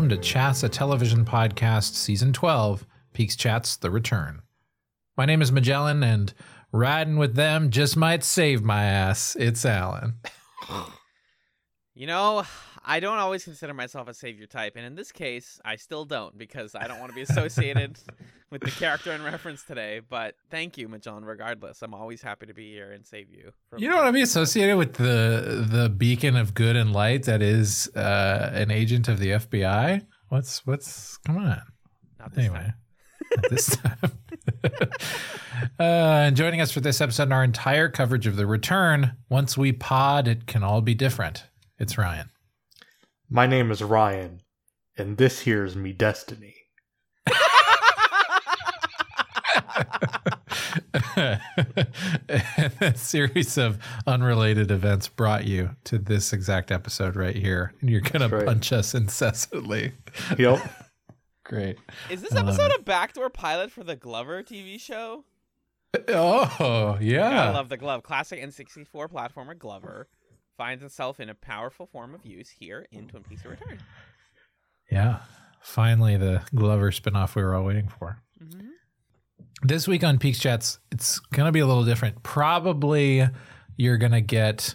Welcome to Chats, a television podcast, season 12, Peaks Chats The Return. My name is Magellan, and riding with them just might save my ass. It's Alan. You know, I don't always consider myself a savior type, and in this case, I still don't because I don't want to be associated with the character in reference today. But thank you, Magellan. Regardless, I'm always happy to be here and save you. From You don't want to be associated with the the beacon of good and light that is uh, an agent of the FBI. What's what's come on? Not this Anyway, time. at this time. uh, and joining us for this episode and our entire coverage of the return. Once we pod, it can all be different. It's Ryan. My name is Ryan, and this here's me destiny. a series of unrelated events brought you to this exact episode right here. And you're going That's to right. punch us incessantly. Yep. Great. Is this episode it. a backdoor pilot for the Glover TV show? Oh, yeah. I love the glove. Classic N64 platformer Glover finds itself in a powerful form of use here in Twin Peaks: The Return. yeah. Finally, the Glover spinoff we were all waiting for. Mm-hmm. This week on Peaks Chats, it's going to be a little different. Probably you're going to get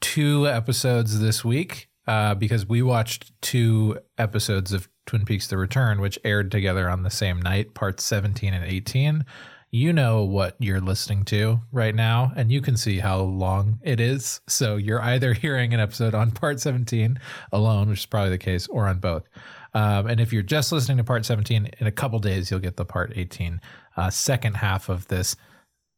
two episodes this week uh, because we watched two episodes of Twin Peaks The Return, which aired together on the same night, parts 17 and 18. You know what you're listening to right now, and you can see how long it is. So you're either hearing an episode on part 17 alone, which is probably the case, or on both. Um, and if you're just listening to part 17, in a couple days, you'll get the part 18 uh, second half of this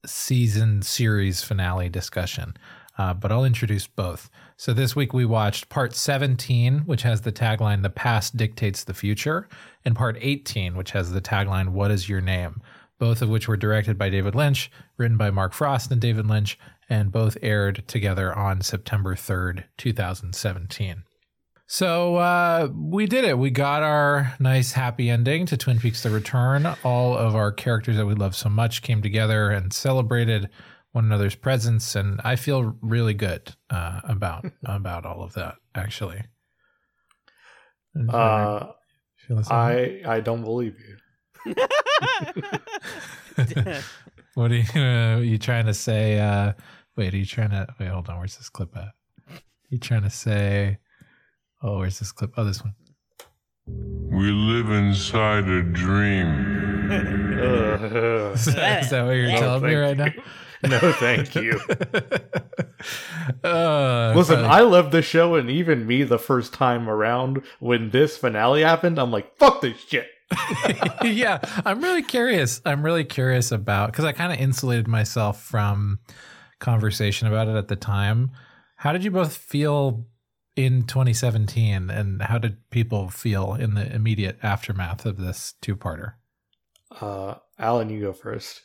season series finale discussion. Uh, but I'll introduce both. So this week we watched part 17, which has the tagline, The Past Dictates the Future, and part 18, which has the tagline, What is Your Name? Both of which were directed by David Lynch, written by Mark Frost and David Lynch, and both aired together on September 3rd, 2017. So uh, we did it. We got our nice happy ending to Twin Peaks: The Return. All of our characters that we love so much came together and celebrated one another's presence, and I feel really good uh, about about all of that. Actually, Uh, Feel the same? I I don't believe you. what are you, uh, you trying to say? Uh, wait, are you trying to wait? Hold on. Where's this clip at? You trying to say? Oh, where's this clip? Oh, this one. We live inside a dream. Is that, is that what you're No, telling me thank right now? no, thank you. uh, Listen, probably- I love the show, and even me, the first time around when this finale happened, I'm like, fuck this shit. yeah, I'm really curious. I'm really curious about because I kind of insulated myself from conversation about it at the time. How did you both feel in 2017, and how did people feel in the immediate aftermath of this two-parter? Uh, Alan, you go first.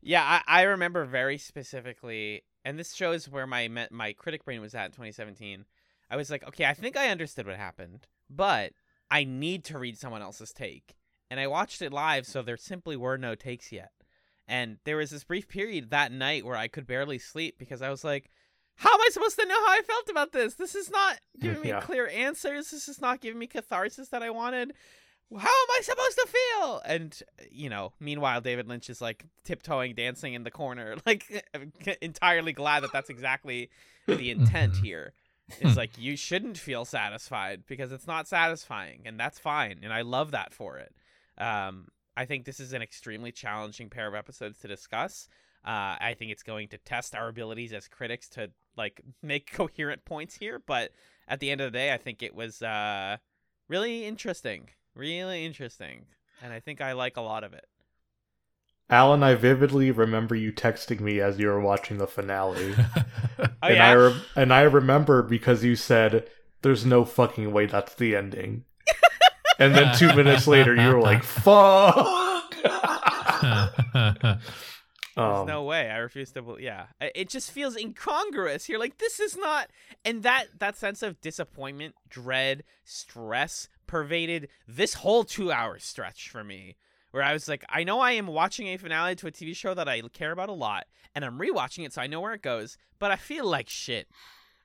Yeah, I, I remember very specifically, and this shows where my my critic brain was at in 2017. I was like, okay, I think I understood what happened, but I need to read someone else's take. And I watched it live, so there simply were no takes yet. And there was this brief period that night where I could barely sleep because I was like, how am I supposed to know how I felt about this? This is not giving me Yeah. clear answers. This is not giving me catharsis that I wanted how am I supposed to feel? And you know, meanwhile, David Lynch is like tiptoeing, dancing in the corner, like entirely glad that that's exactly the intent here. Is like you shouldn't feel satisfied because it's not satisfying, and that's fine, and I love that for it. Um, I think this is an extremely challenging pair of episodes to discuss. Uh, I think it's going to test our abilities as critics to like make coherent points here, but at the end of the day, I think it was uh, really interesting, really interesting, and I think I like a lot of it. Alan, I vividly remember you texting me as you were watching the finale. Oh and yeah, I re- and I remember because you said, "There's no fucking way that's the ending." and then two minutes later, you were like, "Fuck." There's um, no way. I refuse to believe. Yeah, it just feels incongruous. You're like, this is not, and that that sense of disappointment, dread, stress pervaded this whole two hour stretch for me. Where I was like, I know I am watching a finale to a TV show that I care about a lot, and I'm rewatching it so I know where it goes, but I feel like shit.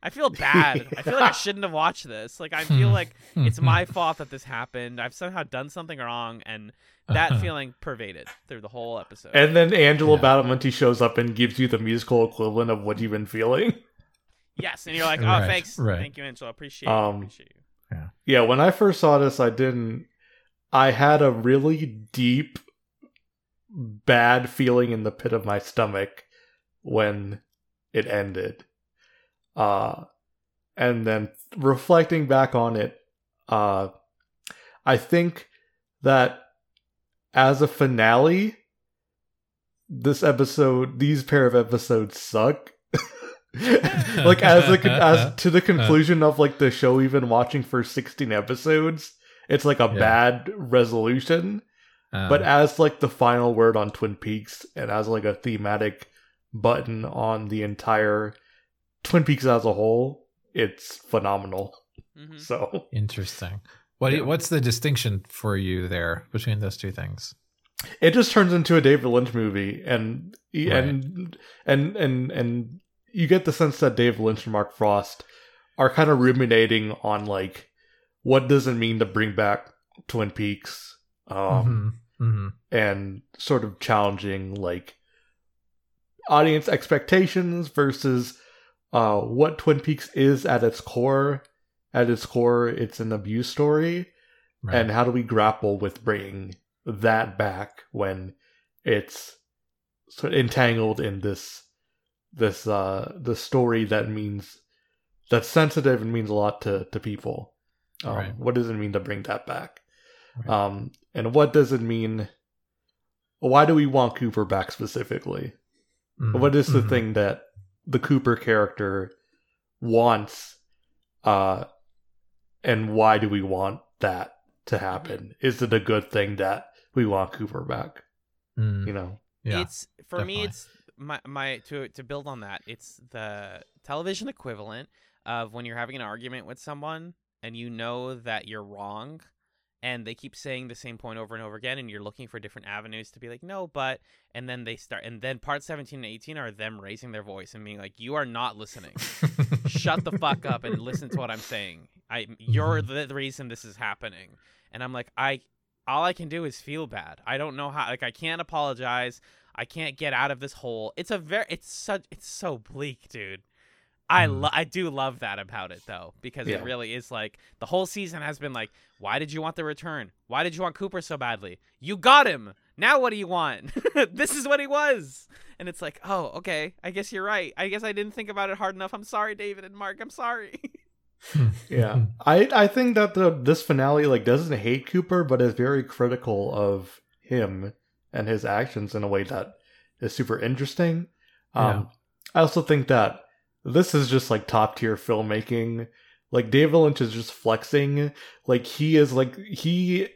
I feel bad. I feel like I shouldn't have watched this. Like I feel like it's my fault that this happened. I've somehow done something wrong, and that feeling pervaded through the whole episode. And then Angelo Yeah. Badalamenti shows up and gives you the musical equivalent of what you've been feeling. yes, and you're like, oh, Right, thanks, right. thank you, Angela. I appreciate it. Um, Appreciate you. Yeah, when I first saw this, I didn't. I had a really deep, bad feeling in the pit of my stomach when it ended. Uh, and then reflecting back on it, uh, I think that as a finale, this episode, these pair of episodes suck. like as a as to the conclusion of like the show we've been watching for 16 episodes it's like a Yeah. bad resolution Um, but as like the final word on twin peaks and as like a thematic button on the entire twin peaks as a whole it's phenomenal Mhm. so interesting. What Yeah. what's the distinction for you there between those two things? it just turns into a david lynch movie and and and and and you get the sense that david lynch and mark frost are kind of ruminating on like what does it mean to bring back twin peaks um Mhm, mhm. and sort of challenging like audience expectations versus uh what twin peaks is at its core at its core it's an abuse story Right. and how do we grapple with bringing that back when it's sort of entangled in this this uh the story that means that's sensitive and means a lot to to people um, Right. what does it mean to bring that back Right. um and what does it mean why do we want cooper back specifically Mhm, what is the mhm. thing that the Cooper character wants uh and why do we want that to happen? Is it a good thing that we want Cooper back? Mm, You know? yeah. it's for me it's my my to to build on that it's the television equivalent of when you're having an argument with someone and you know that you're wrong and they keep saying the same point over and over again and you're looking for different avenues to be like no but and then they start and then part 17 and 18 are them raising their voice and being like you are not listening shut the fuck up and listen to what I'm saying. I you're mm-hmm. the, the reason this is happening. And I'm like, I all I can do is feel bad. I don't know how like I can't apologize. I can't get out of this hole. It's a very it's such it's so bleak, dude. I Mm. lo- I do love that about it though because Yeah. it really is like the whole season has been like why did you want the return? Why did you want Cooper so badly? You got him. Now what do you want? this is what he was. And it's like, "Oh, okay. I guess you're right. I guess I didn't think about it hard enough. I'm sorry, David and Mark. I'm sorry." Yeah. I I think that the this finale like doesn't hate Cooper but is very critical of him and his actions in a way that is super interesting. Um I also think that this is just like top tier filmmaking. Like David Lynch is just flexing. Like he is like he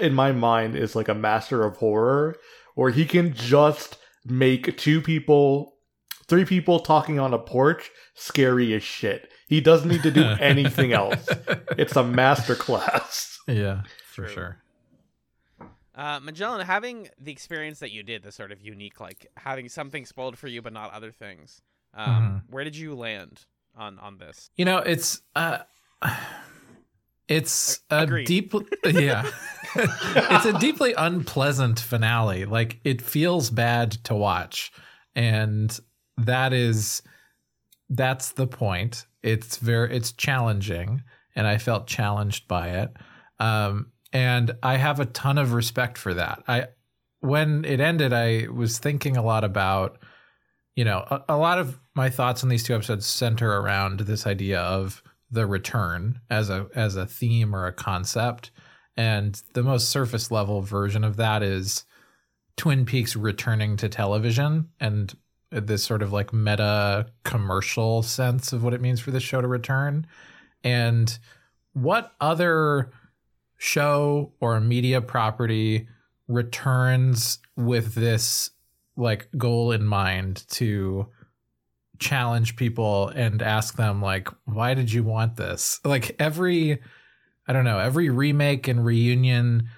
in my mind is like a master of horror where he can just make two people three people talking on a porch scary as shit. He doesn't need to do anything else. It's a master class. yeah, for True. sure. Uh, Magellan, having the experience that you did, the sort of unique, like having something spoiled for you but not other things. Um, Where did you land on on this? You know, it's uh it's a Agreed. deep yeah. it's a deeply unpleasant finale. Like it feels bad to watch. And that is that's the point. It's very it's challenging and I felt challenged by it. Um and I have a ton of respect for that. I when it ended I was thinking a lot about you know, a, a lot of my thoughts on these two episodes center around this idea of the return as a as a theme or a concept. And the most surface level version of that is Twin Peaks returning to television and this sort of like meta commercial sense of what it means for the show to return. And what other show or media property returns with this like goal in mind to challenge people and ask them like why did you want this? Like every i don't know every remake and reunion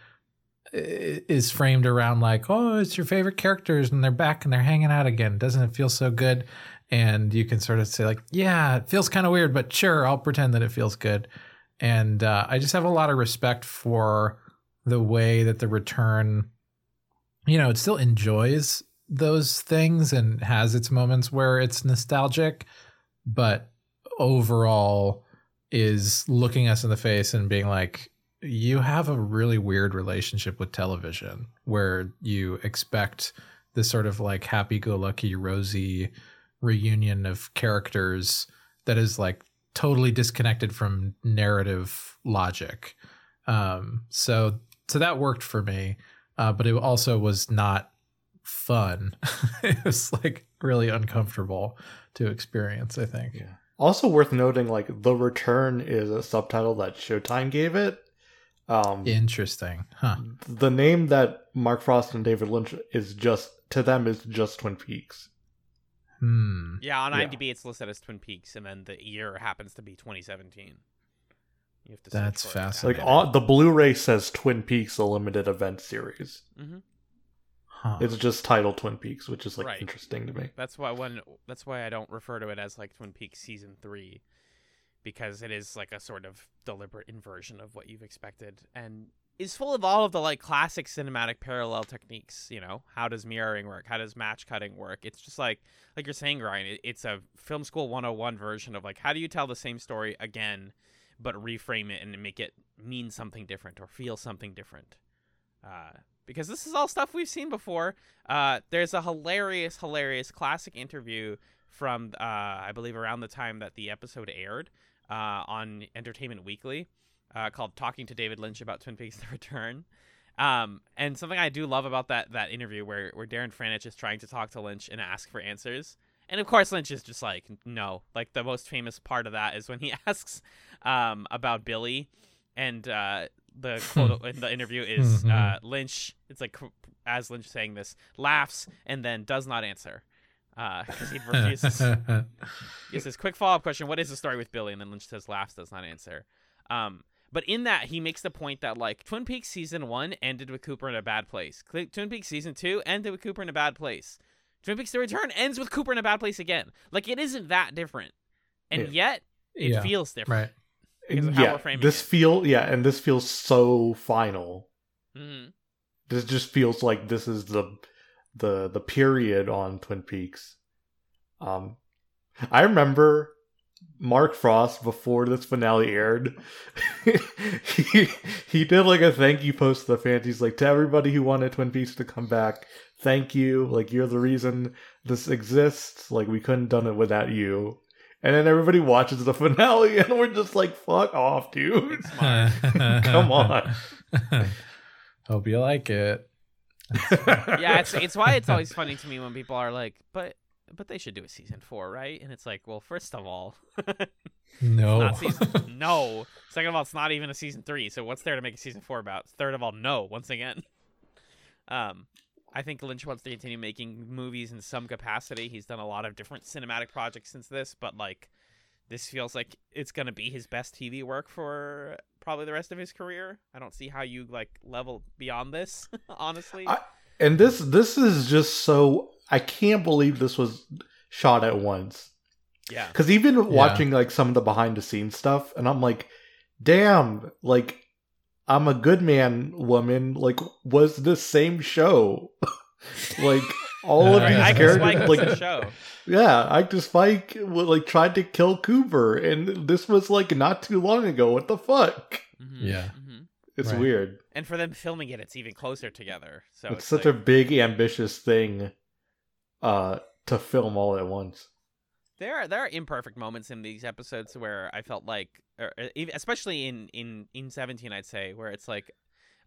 is framed around like oh it's your favorite characters and they're back and they're hanging out again. Doesn't it feel so good? And you can sort of say like, yeah, it feels kind of weird, but sure, I'll pretend that it feels good. And uh, I just have a lot of respect for the way that the return, you know, it still enjoys those things and has its moments where it's nostalgic, but overall is looking us in the face and being like, you have a really weird relationship with television where you expect this sort of like happy go lucky, rosy reunion of characters that is like totally disconnected from narrative logic. Um, so so that worked for me, uh, but it also was not fun. it was like really uncomfortable to experience. I think. Yeah. Also worth noting, like the return is a subtitle that Showtime gave it. Um, Interesting, huh? the name that Mark Frost and David Lynch is just to them is just Twin Peaks. Hmm. Yeah, on Yeah. IMDb it's listed as Twin Peaks, and then the year happens to be 2017. You have to. That's search for it. fascinating. Like on, the Blu-ray says Twin Peaks: A Limited Event Series. Mhm. Huh. It's just titled Twin Peaks, which is like Right. interesting to me. That's why when that's why I don't refer to it as like Twin Peaks season three, because it is like a sort of deliberate inversion of what you've expected, and is full of all of the like classic cinematic parallel techniques. You know, how does mirroring work? How does match cutting work? It's just like like you're saying, Ryan. It, it's a film school 101 version of like how do you tell the same story again, but reframe it and make it mean something different or feel something different. Uh, because this is all stuff we've seen before. Uh, there's a hilarious, hilarious classic interview from, uh, I believe, around the time that the episode aired uh, on Entertainment Weekly uh, called "Talking to David Lynch About Twin Peaks: The Return." Um, and something I do love about that that interview, where where Darren Franich is trying to talk to Lynch and ask for answers, and of course Lynch is just like, no. Like the most famous part of that is when he asks um, about Billy, and uh, the quote in the interview is uh, Lynch. It's like as Lynch saying this, laughs and then does not answer because he refuses. he says, "Quick follow up question: What is the story with Billy?" And then Lynch says, "Laughs, does not answer." Um, but in that, he makes the point that like Twin Peaks season one ended with Cooper in a bad place. Twin Peaks season two ended with Cooper in a bad place. Twin Peaks: The Return ends with Cooper in a bad place again. Like it isn't that different, and Yeah. yet it Yeah. feels different. right. Because of how yeah, this it. feel yeah, and this feels so final. hmm This just feels like this is the the the period on Twin Peaks. Um, I remember Mark Frost before this finale aired. he he did like a thank you post to the fans. He's like to everybody who wanted Twin Peaks to come back. Thank you. Like you're the reason this exists. Like we couldn't done it without you. And then everybody watches the finale, and we're just like, "Fuck off, dude! Come on." Hope you like it. yeah, it's it's why it's always funny to me when people are like, but but they should do a season four, right? And it's like, well, first of all, No. season no. Second of all, it's not even a season three. So what's there to make a season four about? Third of all, no. Once again, um, I think Lynch wants to continue making movies in some capacity. He's done a lot of different cinematic projects since this, but like, this feels like it's gonna be his best TV work for probably the rest of his career. I don't see how you like level beyond this, honestly. I- and this this is just so I can't believe this was shot at once. yeah. Because even watching like some of the behind the scenes stuff, and I'm like, damn, like I'm a good man woman. Like, was the same show? like all of these I I can dislike characters, the like show. yeah, I just like like tried to kill Cooper, and this was like not too long ago. What the fuck? Mhm, Yeah. mhm. It's Right. weird. And for them filming it, it's even closer together. So it's it's, such like, a big ambitious thing uh to film all at once. there are there are imperfect moments in these episodes where I felt like, or, uh, especially in in in seventeen, I'd say, where it's like,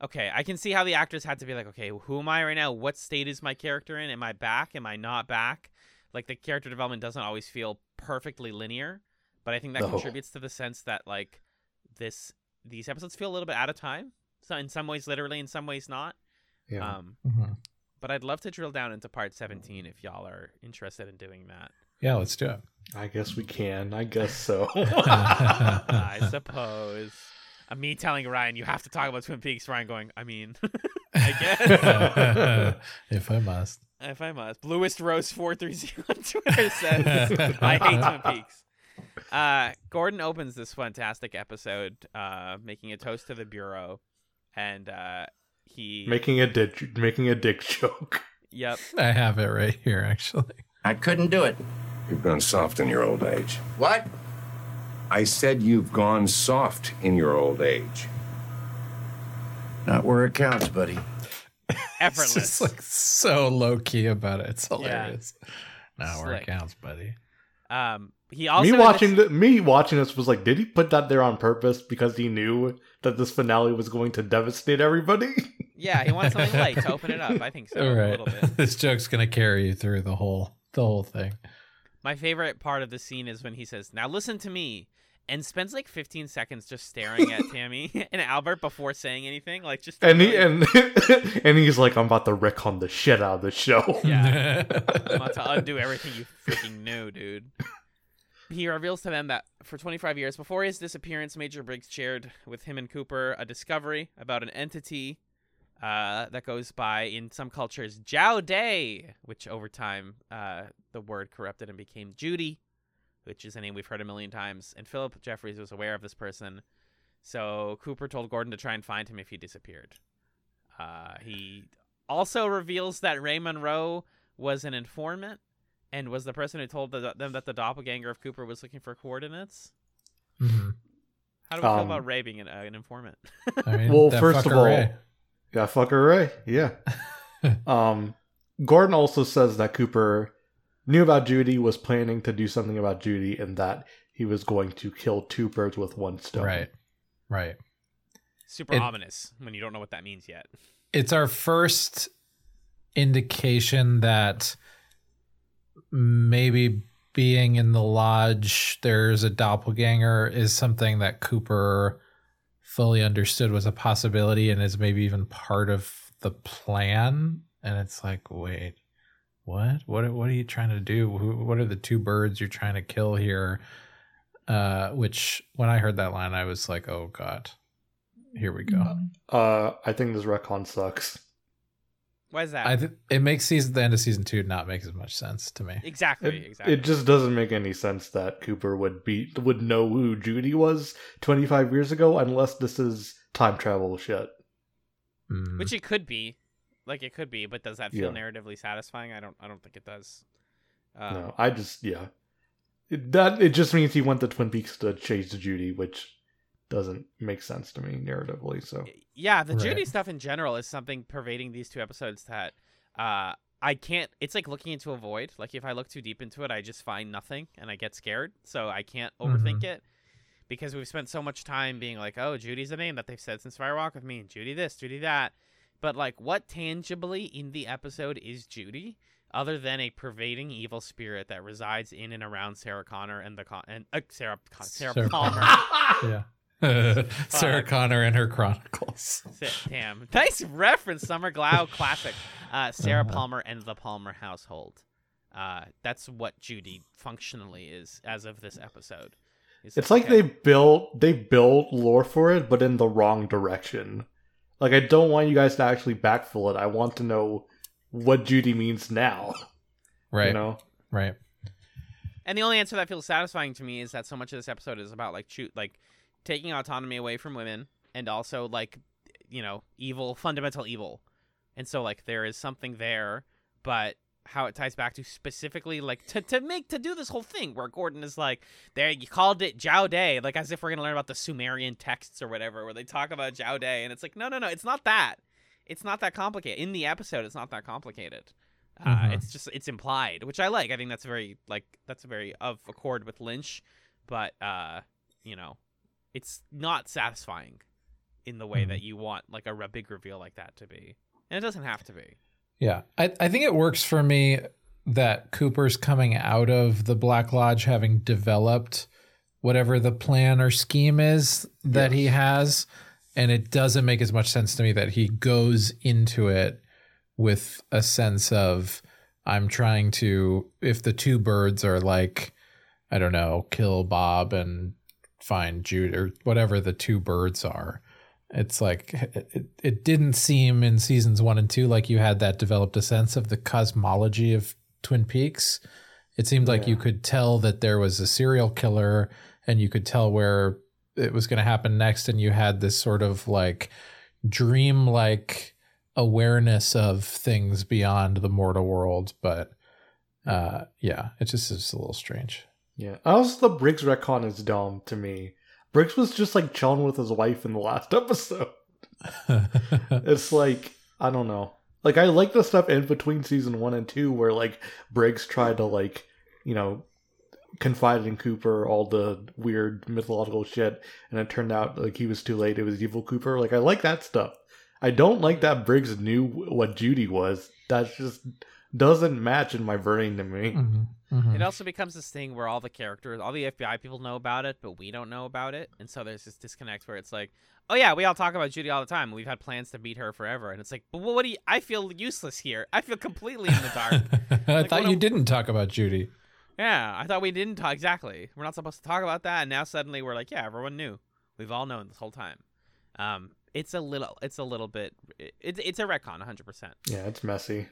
okay, I can see how the actors had to be like, okay, who am I right now? What state is my character in? Am I back? Am I not back? Like the character development doesn't always feel perfectly linear, but I think that No. contributes to the sense that like this these episodes feel a little bit out of time. So in some ways, literally, in some ways, not. Yeah. Um, Mhm. But I'd love to drill down into part 17 if y'all are interested in doing that. Yeah, let's do it. I guess we can. I guess so. I suppose. Uh, me telling Ryan, you have to talk about Twin Peaks. Ryan going, I mean, I guess. if I must. if I must. Bluest Rose four three zero on Twitter says I hate Twin Peaks. Uh, Gordon opens this fantastic episode, uh, making a toast to the bureau, and uh, he Making a dick, making a dick joke. yep I have it right here, actually. I couldn't do it. You've gone soft in your old age. What? I said you've gone soft in your old age. Not where it counts, buddy. It's effortless. just like so low key about it. It's hilarious. Now where it counts, buddy. um, he also me watching this- the, me watching this was like, did he put that there on purpose because he knew that this finale was going to devastate everybody? yeah, he wants something light to open it up. I think so All a little bit. this joke's gonna carry you through the whole the whole thing. My favorite part of the scene is when he says, "Now listen to me," and spends like 15 seconds just staring at Tammy and Albert before saying anything. Like just and he and and he's like, I'm about to wreck on the shit out of the show. Yeah. I'm about to undo everything you freaking knew, dude. He reveals to them that for 25 years before his disappearance, Major Briggs shared with him and Cooper a discovery about an entity uh, that goes by in some cultures Jowday, which over time uh, the word corrupted and became Judy, which is a name we've heard a million times. And Phillip Jeffries was aware of this person, so Cooper told Gordon to try and find him if he disappeared. Uh, he also reveals that Ray Monroe was an informant and was the person who told the, them that the doppelganger of Cooper was looking for coordinates. Mhm. How do we feel Um, about Ray being an, uh, an informant? I mean, Well, first of all- Ray. Yeah, fucker Ray. Yeah. um, Gordon also says that Cooper knew about Judy, was planning to do something about Judy, and that he was going to kill two birds with one stone. right, right. Super It- ominous when you don't know what that means yet. It's our first indication that maybe being in the lodge, there's a doppelganger, is something that Cooper fully understood was a possibility and is maybe even part of the plan. And it's like, wait, what? What? What are you trying to do? What are the two birds you're trying to kill here? Uh, which when I heard that line, I was like, oh god, here we go. Uh, I think this retcon sucks. Why is that? I th- it makes season the end of season two not make as much sense to me. exactly, It, exactly. it just doesn't make any sense that Cooper would be would know who Judy was 25 years ago unless this is time travel shit. Mm. Which it could be, like it could be, but does that feel Yeah. narratively satisfying? I don't. I don't think it does. Um, no, I just yeah. It, that it just means he went to Twin Peaks to chase Judy, which doesn't make sense to me narratively. So yeah the Right. judy stuff in general is something pervading these two episodes that uh i can't it's like looking into a void like if i look too deep into it i just find nothing and i get scared so i can't overthink it because we've spent so much time being like oh judy's a name that they've said since fire walk with me and judy this judy that but like what tangibly in the episode is judy other than a pervading evil spirit that resides in and around sarah connor and the con- and uh, sarah, Con- sarah, Sarah palmer yeah. Sarah Connor and her chronicles. Damn. Nice reference, Summer Glau classic. Uh, Sarah Uh-huh. Palmer and the Palmer household. Uh, that's what Judy functionally is as of this episode. it's like okay, they built they built lore for it, but in the wrong direction. Like I don't want you guys to actually backfill it. I want to know what Judy means now. Right. You know? Right. And the only answer that feels satisfying to me is that so much of this episode is about like shoot like taking autonomy away from women and also like you know evil fundamental evil. And so like there is something there, but how it ties back to specifically like to, to make to do this whole thing where Gordon is like there you called it Jowday like as if we're gonna learn about the Sumerian texts or whatever where they talk about Jowday and it's like no no no it's not that it's not that complicated in the episode it's not that complicated uh, Mhm. it's just it's implied which I like I think that's very like that's very of accord with Lynch but uh you know it's not satisfying in the way Mhm. that you want like a re- big reveal like that to be and it doesn't have to be Yeah. I, I think it works for me that Cooper's coming out of the Black Lodge having developed whatever the plan or scheme is that he has. And it doesn't make as much sense to me that he goes into it with a sense of I'm trying to if the two birds are like, I don't know, kill Bob and find Jude or whatever the two birds are. It's like it, it, didn't seem in seasons one and two like you had that developed a sense of the cosmology of Twin Peaks. It seemed like you could tell that there was a serial killer and you could tell where it was going to happen next. And you had this sort of like dream-like awareness of things beyond the mortal world. But uh, yeah, it just is a little strange. Yeah. I also, the Briggs retcon is dumb to me. Briggs was just like chilling with his wife in the last episode. it's like, I don't know. Like, I like the stuff in between season one and two where, like, Briggs tried to, like, you know, confide in Cooper all the weird mythological shit, and it turned out, like, he was too late. It was evil Cooper. Like, I like that stuff. I don't like that Briggs knew what Judy was. That just doesn't match in my brain to me. Mhm, mhm. It also becomes this thing where all the characters, all the FBI people know about it, but we don't know about it. And so there's this disconnect where it's like, oh yeah, we all talk about Judy all the time. We've had plans to meet her forever. And it's like, but what do you, I feel useless here. I feel completely in the dark. I Like, thought you a- didn't talk about Judy. yeah, I thought we didn't talk. Exactly. We're not supposed to talk about that. And now suddenly we're like, yeah, everyone knew. We've all known this whole time. Um, it's a little, it's a little bit, it, it's a retcon, 100%. Yeah, it's messy.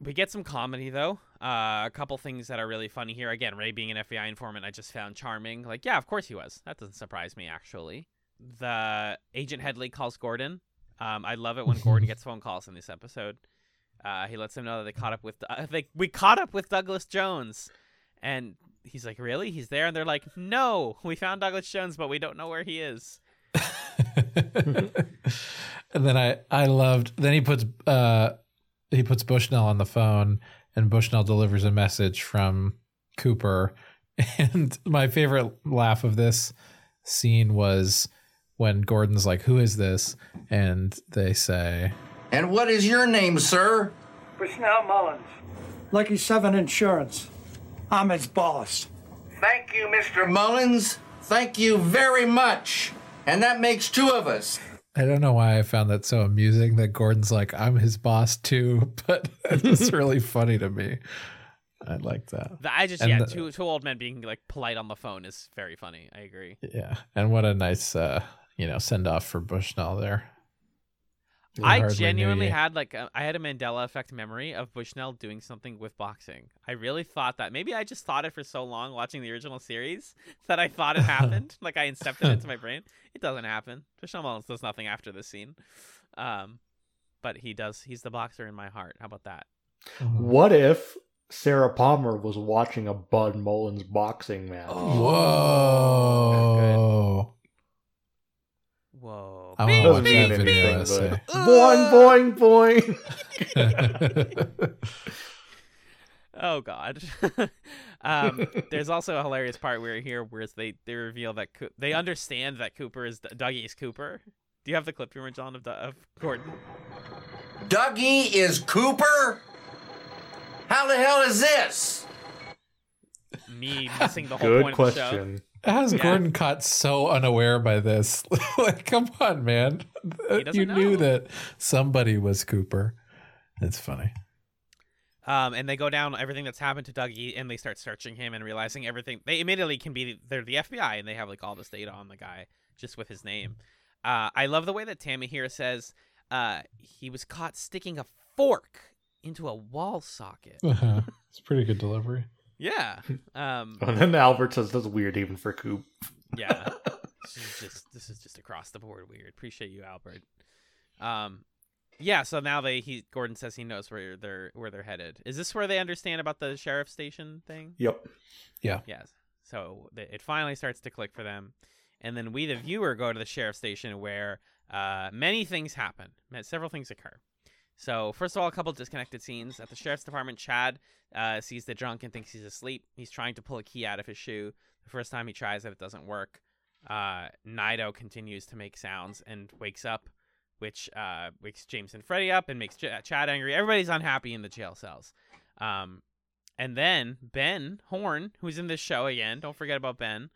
We get some comedy though. Uh, a couple things that are really funny here. Again, Ray being an FBI informant, I just found charming. Like, yeah, of course he was. That doesn't surprise me actually. The agent Headley calls Gordon. Um, I love it when Gordon gets phone calls in this episode. Uh, he lets him know that they caught up with. Uh, they, we caught up with Douglas Jones, and he's like, "Really? He's there?" And they're like, "No, we found Douglas Jones, but we don't know where he is." and then I I loved. Then he puts uh he puts Bushnell on the phone, and Bushnell delivers a message from Cooper. And my favorite laugh of this scene was when Gordon's like, "Who is this?" and they say, And what is your name, sir? Bushnell Mullins. Lucky Seven Insurance. I'm his boss. Thank you, Mr. Mullins. Thank you very much. And that makes two of us. I don't know why I found that so amusing that Gordon's like, I'm his boss too, but it's really funny to me. I like that. The- I just And yeah, the- two two old men being like polite on the phone is very funny. I agree. Yeah. And what a nice uh, you know, send off for Bushnell there. We I genuinely had like a, I had a Mandela effect memory of Bushnell doing something with boxing. I really thought that maybe I just thought it for so long watching the original series that I thought it happened. like I incepted it into my brain. It doesn't happen. Bushnell Mullins does nothing after this scene. Um, but he does. He's the boxer in my heart. How about that? Mhm. What if Sarah Palmer was watching a Bud Mullins boxing match? Whoa. Whoa! I Beep, wanna watch beep, that video anything, essay. but- Boing, boing, boing. Oh God. um, there's also a hilarious part where here where they they reveal that Coo- they understand that Cooper is Dougie is Cooper. Do you have the clip humor, John, of, Du- of Gordon? Dougie is Cooper? How the hell is this? Me missing the whole Good point of the show. How's Yeah. Gordon caught so unaware by this? like, come on, man. You knew that somebody was Cooper. It's funny. Um, and they go down everything that's happened to Dougie, and they start searching him and realizing everything. They immediately can be they're the FBI, and they have like all this data on the guy just with his name. Uh, I love the way that Tammy here says uh, he was caught sticking a fork into a wall socket. Uh-huh. It's pretty good delivery. Yeah. Um, And then Albert says that's weird even for Coop. yeah. this is just this is just across the board weird. Appreciate you, Albert. Um, yeah. So now they he Gordon says he knows where they're where they're headed. Is this where they understand about the sheriff station thing? Yep. Yeah. Yes. So th- it finally starts to click for them, and then we, the viewer, go to the sheriff station where uh, many things happen. Several things occur. So first of all, a couple disconnected scenes at the sheriff's department. Chad uh, sees the drunk and thinks he's asleep. He's trying to pull a key out of his shoe. The first time he tries it, it doesn't work. Uh, Naido continues to make sounds and wakes up, which uh, wakes James and Freddy up and makes Ch- Chad angry. Everybody's unhappy in the jail cells. Um, and then Ben Horne, who's in this show again, don't forget about Ben,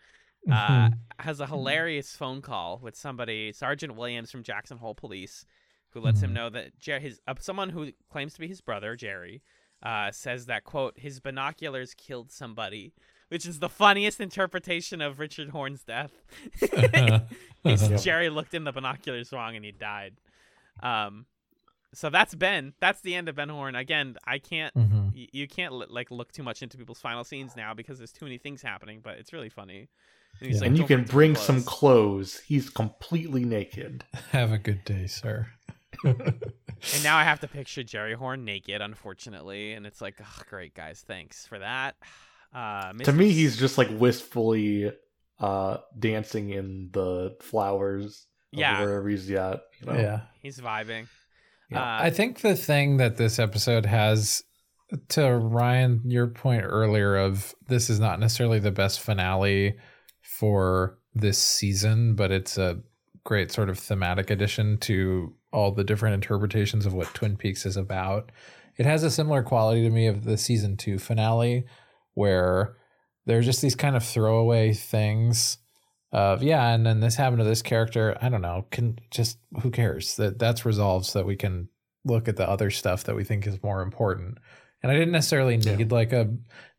uh, has a hilarious phone call with somebody, Sergeant Williams from Jackson Hole Police, who lets him Mhm. know that Jer- his uh, someone who claims to be his brother, Jerry, uh, says that quote his binoculars killed somebody, which is the funniest interpretation of Richard Horne's death. It's Jerry looked in the binoculars wrong and he died. Um, so that's Ben. That's the end of Ben Horne. Again, I can't. Mhm. y- You can't li- like look too much into people's final scenes now because there's too many things happening. But it's really funny. And, he's Yeah. like, and you can bring close." some clothes. He's completely naked. Have a good day, sir. And now I have to picture Jerry Horne naked, unfortunately, and it's like, oh, great guys, thanks for that. Uh, To me, he's just like wistfully uh dancing in the flowers. Yeah. wherever he's at. You know? yeah. he's vibing. Yeah. Uh, I think the thing that this episode has to Ryan, your point earlier of this is not necessarily the best finale for this season, but it's a great sort of thematic addition to all the different interpretations of what Twin Peaks is about. It has a similar quality to me of the season two finale, where there's just these kind of throwaway things of yeah, and then this happened to this character. I don't know. Can just who cares that that's resolved so that we can look at the other stuff that we think is more important. And I didn't necessarily need like a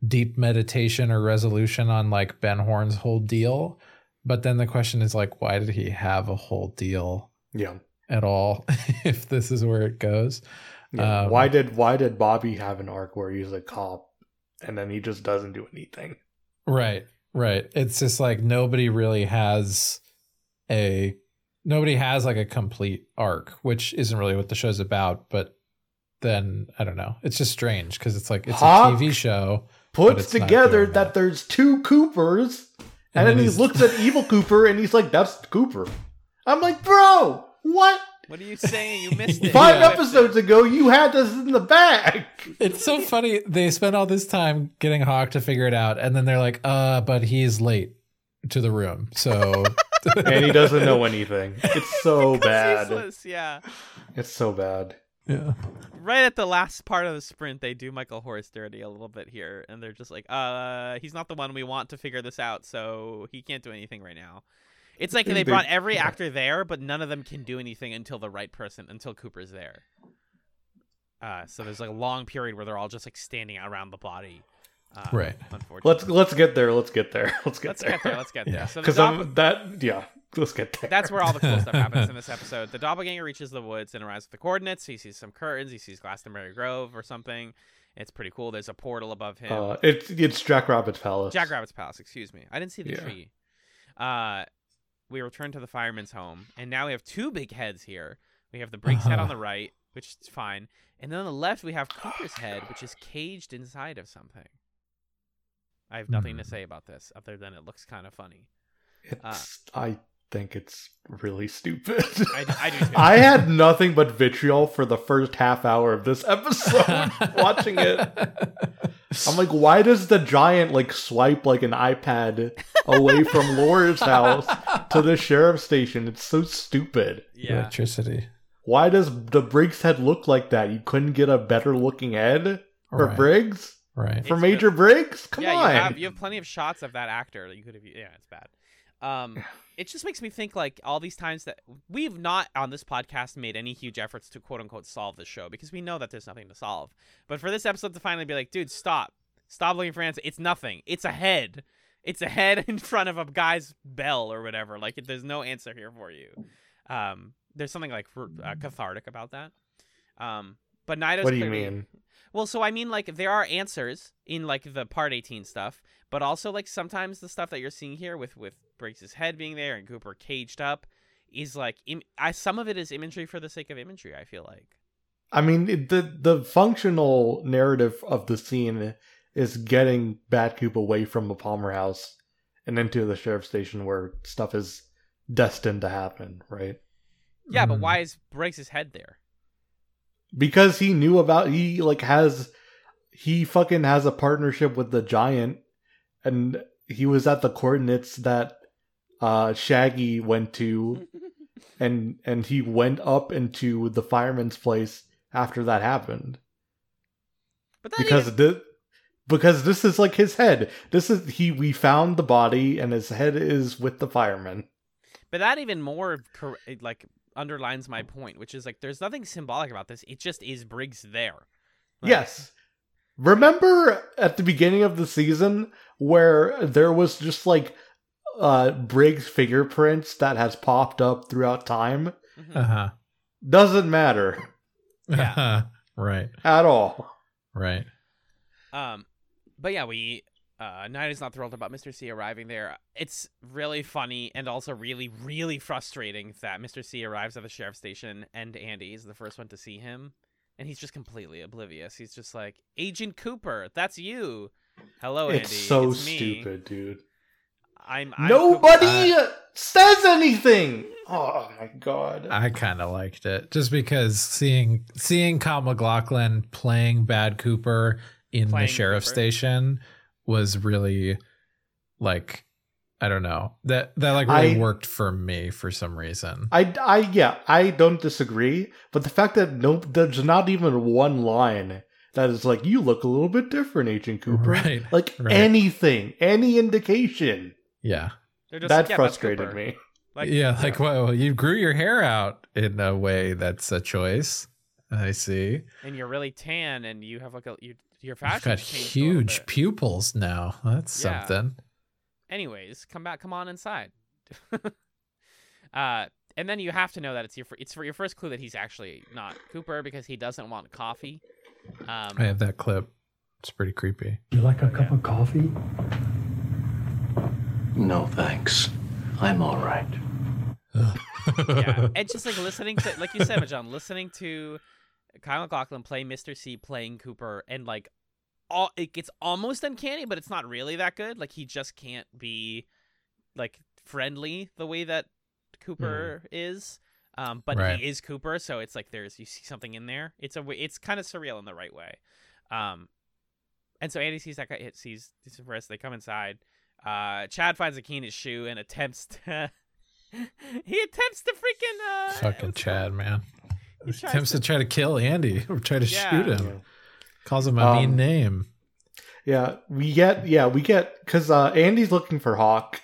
deep meditation or resolution on like Ben Horne's whole deal. But then the question is like, why did he have a whole deal yeah. At all if this is where it goes? Yeah. Um, why did why did Bobby have an arc where he's a cop and then he just doesn't do anything? Right, right. It's just like nobody really has a nobody has like a complete arc, which isn't really what the show's about. But then I don't know. It's just strange because it's like it's Hawk a TV show. Puts together that. that. there's two Coopers, and, And then, then he looks at evil Cooper and he's like, "That's Cooper." I'm like, "Bro, what?" What are you saying? You missed it. Five You whiffed episodes ago, you had this in the bag. It's so funny. They spent all this time getting Hawk to figure it out, and then they're like, "Uh, but he's late to the room." So and he doesn't know anything. It's so bad. Useless, yeah. It's so bad. yeah. Right at the last part of the sprint, they do Michael Horse dirty a little bit here, and they're just like, "Uh, he's not the one we want to figure this out, so he can't do anything right now." It's like they They- brought every yeah. actor there, but none of them can do anything until the right person, until Cooper's there. Uh, so there's like a long period where they're all just like standing around the body. Uh, Right. Unfortunately. Let's let's get there. Let's get there. Let's get let's there. get there. Let's get there. Yeah. So the Because dopp- that yeah. Let's get there. That's where all the cool stuff happens in this episode. The doppelganger reaches the woods and arrives with the coordinates. He sees some curtains. He sees Glastonbury Grove or something. It's pretty cool. There's a portal above him. Uh, it's it's Jack Rabbit's palace. Jack Rabbit's palace. Excuse me. I didn't see the Yeah. tree. Uh, we return to the fireman's home, and now we have two big heads here. We have the Briggs head on the right, which is fine, and then on the left we have Cooper's head, which is caged inside of something. I have nothing to Hmm. say about this other than it looks kind of funny. It's, I think it's really stupid. I I. I had nothing but vitriol for the first half hour of this episode watching it. I'm like, why does the giant like swipe like an iPad away from Laura's house to the sheriff's station? It's so stupid. Yeah. Electricity. Why does the Briggs head look like that? You couldn't get a better looking head for Right. Briggs? Right. For It's Major Briggs? Come yeah, on. you have you have plenty of shots of that actor that you could have. Yeah, it's bad. Um, it just makes me think like all these times that we've not on this podcast made any huge efforts to quote unquote solve the show because we know that there's nothing to solve. But for this episode to finally be like, dude, stop, stop looking for answers. It's nothing. It's a head. It's a head in front of a guy's bell or whatever. Like there's no answer here for you. Um, there's something like uh, cathartic about that. Um, but Naido's what do you clearly- mean? well, so I mean, like there are answers in like the part eighteen stuff, but also like sometimes the stuff that you're seeing here with with Briggs's head being there and Cooper caged up is like Im- I some of it is imagery for the sake of imagery. I feel like. I mean, the the functional narrative of the scene is getting Bad Coop away from the Palmer house and into the sheriff's station where stuff is destined to happen, right? Yeah, but Mhm. why is Briggs's head there? Because he knew about he like has he fucking has a partnership with the giant and he was at the coordinates that uh Shaggy went to and and he went up into the fireman's place after that happened. But that because even- this because this is like his head. This is he. We found the body, and his head is with the fireman. but that even more like underlines my point, which is like there's nothing symbolic about this. It just is Briggs there. Like, Yes, Remember at the beginning of the season where there was just like uh Briggs fingerprints that has popped up throughout time? Mhm. Uh-huh. Doesn't matter Yeah. right. at all. Right. Um, but yeah, we uh, Night is not thrilled about Mr. C arriving there. It's really funny and also really, really frustrating that Mr. C arrives at the sheriff's station and Andy is the first one to see him, and he's just completely oblivious. He's just like, "Agent Cooper, that's you." Hello, Andy. it's so It's me. stupid, dude. I'm, I'm Nobody says anything. Oh my god. I kind of liked it just because seeing seeing Kyle MacLachlan playing Bad Cooper in Playing the sheriff Cooper. station was really like I don't know that that like really I- worked for me for some reason. I, I, yeah, I don't disagree, but the fact that no, there's not even one line that is like, you look a little bit different, Agent Cooper. Right, Like right. anything, any indication. Yeah, They're just, that yeah, frustrated me. Like, yeah, like well, you grew your hair out in a way that's a choice. I see. and you're really tan, and you have like a you, your You've got huge pupils now. That's Yeah. something. anyways come back come on inside uh and then you have to know that it's your fir- it's for your first clue that he's actually not cooper because he doesn't want coffee um I have that clip. It's pretty creepy. You like a cup of coffee? No, thanks. I'm all right. yeah and just like listening to like you said John listening to Kyle MacLachlan play Mr. C playing Cooper and like all it gets almost uncanny but it's not really that good like he just can't be like friendly the way that Cooper is um but Right. he is Cooper so it's like there's you see something in there it's a w- it's kind of surreal in the right way um and so Andy sees that guy it sees sees him first they come inside uh Chad finds a key in his shoe and attempts to he attempts to freaking uh Fucking Chad, called? man. He tries Attempts to- to try to kill Andy or try to Yeah. shoot him. Yeah. Calls him a mean Um, name. Yeah, we get, yeah, we get, because uh, Andy's looking for Hawk.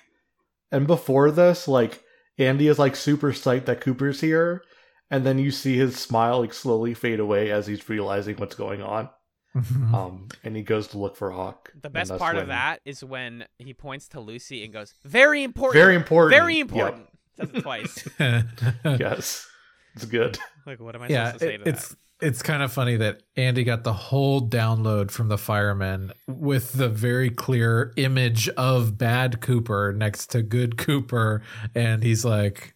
And before this, like, Andy is like super psyched that Cooper's here. And then you see his smile like slowly fade away as he's realizing what's going on. Um, and he goes to look for Hawk. The best that's part of that is when he points to Lucy and goes, "Very important, Very important. very Yep. important." Says it twice. Yes, it's good. like, what am I yeah, supposed to say it- to it's it's kind of funny that Andy got the whole download from the firemen with the very clear image of bad Cooper next to good Cooper, and he's like,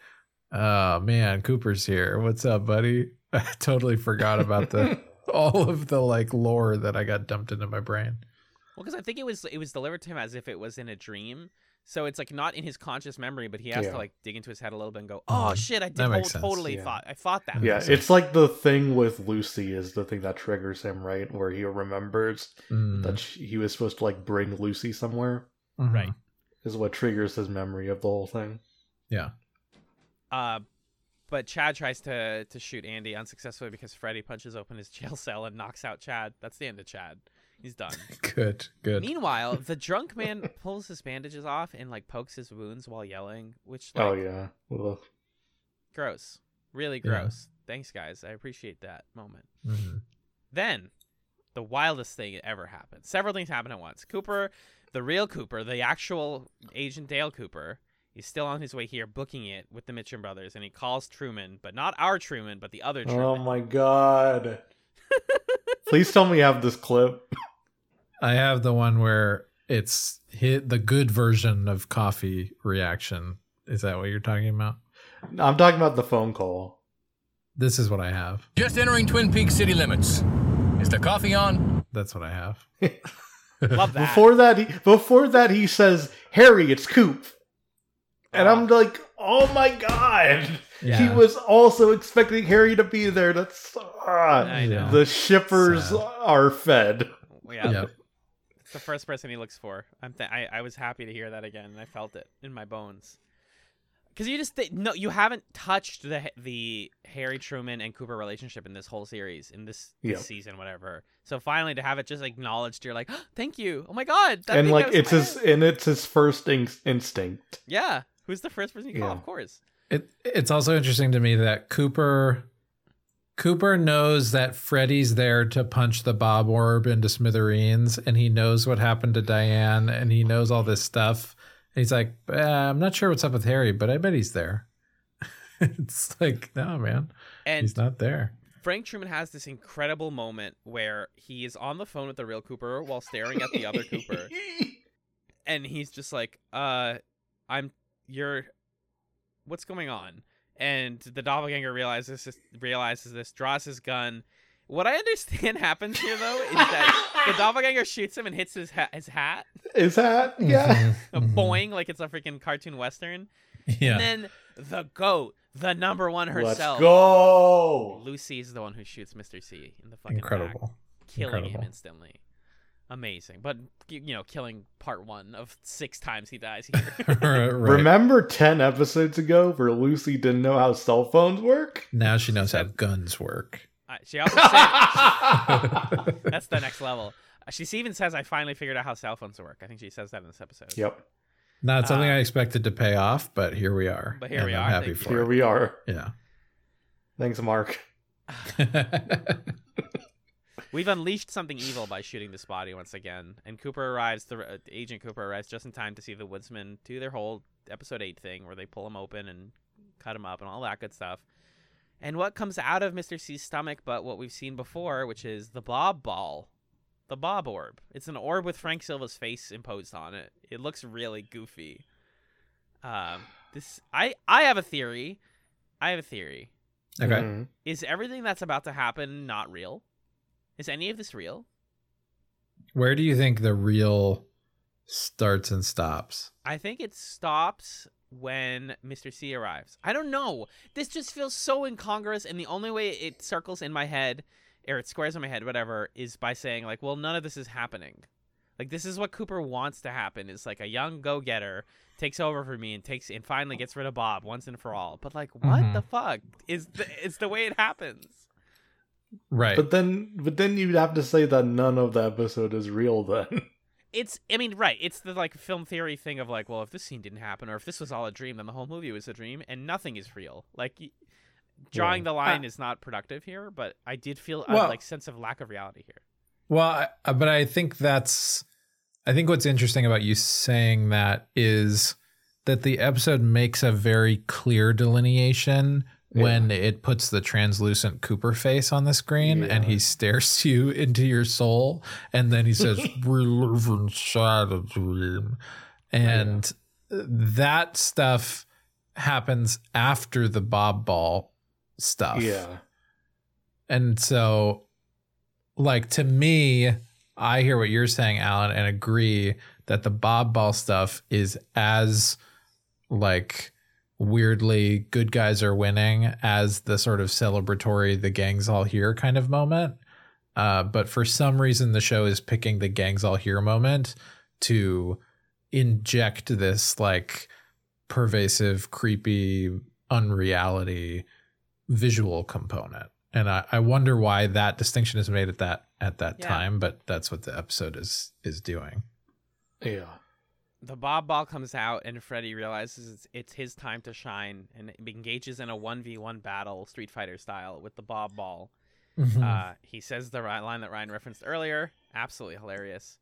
"Oh man, Cooper's here. What's up, buddy?" I totally forgot about the all of the like lore that I got dumped into my brain. Well, because I think it was it was delivered to him as if it was in a dream. So it's like not in his conscious memory, but he has Yeah. to like dig into his head a little bit and go, "Oh shit, I did That whole, totally Yeah. thought I thought that." Yeah, makes it's like the thing with Lucy is the thing that triggers him, right? Where he remembers Mm, that she, he was supposed to like bring Lucy somewhere. mhm. Right. Is what triggers his memory of the whole thing. Yeah. Uh, but Chad tries to to shoot Andy unsuccessfully because Freddy punches open his jail cell and knocks out Chad. That's the end of Chad. He's done. Good. Good. Meanwhile, the drunk man pulls his bandages off and like pokes his wounds while yelling, which like oh yeah. Well, gross. Really Yeah. gross. Thanks guys. I appreciate that moment. Mhm. Then the wildest thing that ever happened. Several things happen at once. Cooper, the real Cooper, the actual Agent Dale Cooper, he's still on his way here booking it with the Mitchum brothers and he calls Truman, but not our Truman, but the other oh Truman. oh my god. Please tell me you have this clip. I have the one where it's hit the good version of coffee reaction. Is that what you're talking about? I'm talking about the phone call. This is what I have. Just entering Twin Peaks city limits. Is the coffee on? That's what I have. Love that. Before that, he before that he says, "Harry, it's Coop," and I'm like, "Oh my god!" He was also expecting Harry to be there. That's ah, I know. the shippers Sad. are fed. Yeah. Yep. It's the first person he looks for. I'm th- I, I was happy to hear that again, and I felt it in my bones. Because you just th- no, you haven't touched the the Harry Truman and Cooper relationship in this whole series, in this, this Yep. season, whatever. So finally, to have it just acknowledged, you're like, thank you. Oh my god, that and like it's his and it's his first in- instinct. yeah. Who's the first person you call? Yeah. Of course. It it's also interesting to me that Cooper Cooper knows that Freddy's there to punch the Bob Orb into smithereens, and he knows what happened to Diane, and he knows all this stuff. And he's like, uh, I'm not sure what's up with Harry, but I bet he's there. it's like, no, man, And he's not there. Frank Truman has this incredible moment where he is on the phone with the real Cooper while staring at the other Cooper. And he's just like, uh, I'm, you're, what's going on? And the doppelganger realizes this, realizes this, draws his gun. What I understand happens here, though, is that the doppelganger shoots him and hits his, ha- his hat, Is that? Yeah. a mm-hmm. Mm-hmm. boing, like it's a freaking cartoon western. Yeah. And then the goat, the number one herself. Let's herself, go. Lucy is the one who shoots Mr. C in the fucking back. Incredible. killing him instantly. Amazing, but you know, killing part one of six times he dies here. right. Remember 10 episodes ago where Lucy didn't know how cell phones work? Now she knows how guns work. Uh, she also said that's the next level. Uh, She even says, "I finally figured out how cell phones work." I think she says that in this episode. Yep. Not something Uh, I expected to pay off, but here we are. But here and we I'm are. happy Thank you. for Here it. we are. Yeah. Thanks, Mark. We've unleashed something evil by shooting this body once again, and Cooper arrives. The uh, Agent Cooper arrives just in time to see the woodsman do their whole episode eight thing, where they pull him open and cut him up and all that good stuff. And what comes out of Mister C's stomach, but what we've seen before, which is the Bob Ball, the Bob Orb. It's an orb with Frank Silva's face imposed on it. It looks really goofy. Um, this I I have a theory. I have a theory. okay. Mhm. Is everything that's about to happen not real? Is any of this real? Where do you think the real starts and stops? I think it stops when Mr. C arrives. I don't know. This just feels so incongruous, and the only way it circles in my head, or it squares in my head, whatever, is by saying like, "Well, none of this is happening." Like this is what Cooper wants to happen. Is like a young go-getter takes over for me and takes and finally gets rid of Bob once and for all. But like, what Mhm. the fuck is the is the way it happens? Right. But then, but then you'd have to say that none of the episode is real. Then it's i mean right it's the like film theory thing of like well if this scene didn't happen or if this was all a dream then the whole movie was a dream and nothing is real like drawing Yeah. the line is not productive here but i did feel a like sense of lack of reality here Well, I, uh, but I think that's I think what's interesting about you saying that is that the episode makes a very clear delineation when it puts the translucent Cooper face on the screen and he stares you into your soul and then he says we live inside a dream. And that stuff happens after the bob ball stuff. Yeah, and so, like to me, I hear what you're saying, Alan, and agree that the Bob Ball stuff is as like weirdly good guys are winning as the sort of celebratory the gangs all here kind of moment. Uh, but for some reason, the show is picking the gangs all here moment to inject this like pervasive, creepy unreality visual component. And I, I wonder why that distinction is made at that at that Yeah. time, but that's what the episode is is doing. yeah. The bob ball comes out and freddy realizes it's, it's his time to shine and engages in a 1v1 battle street fighter style with the bob ball Mm-hmm. uh, he says the right line that ryan referenced earlier absolutely hilarious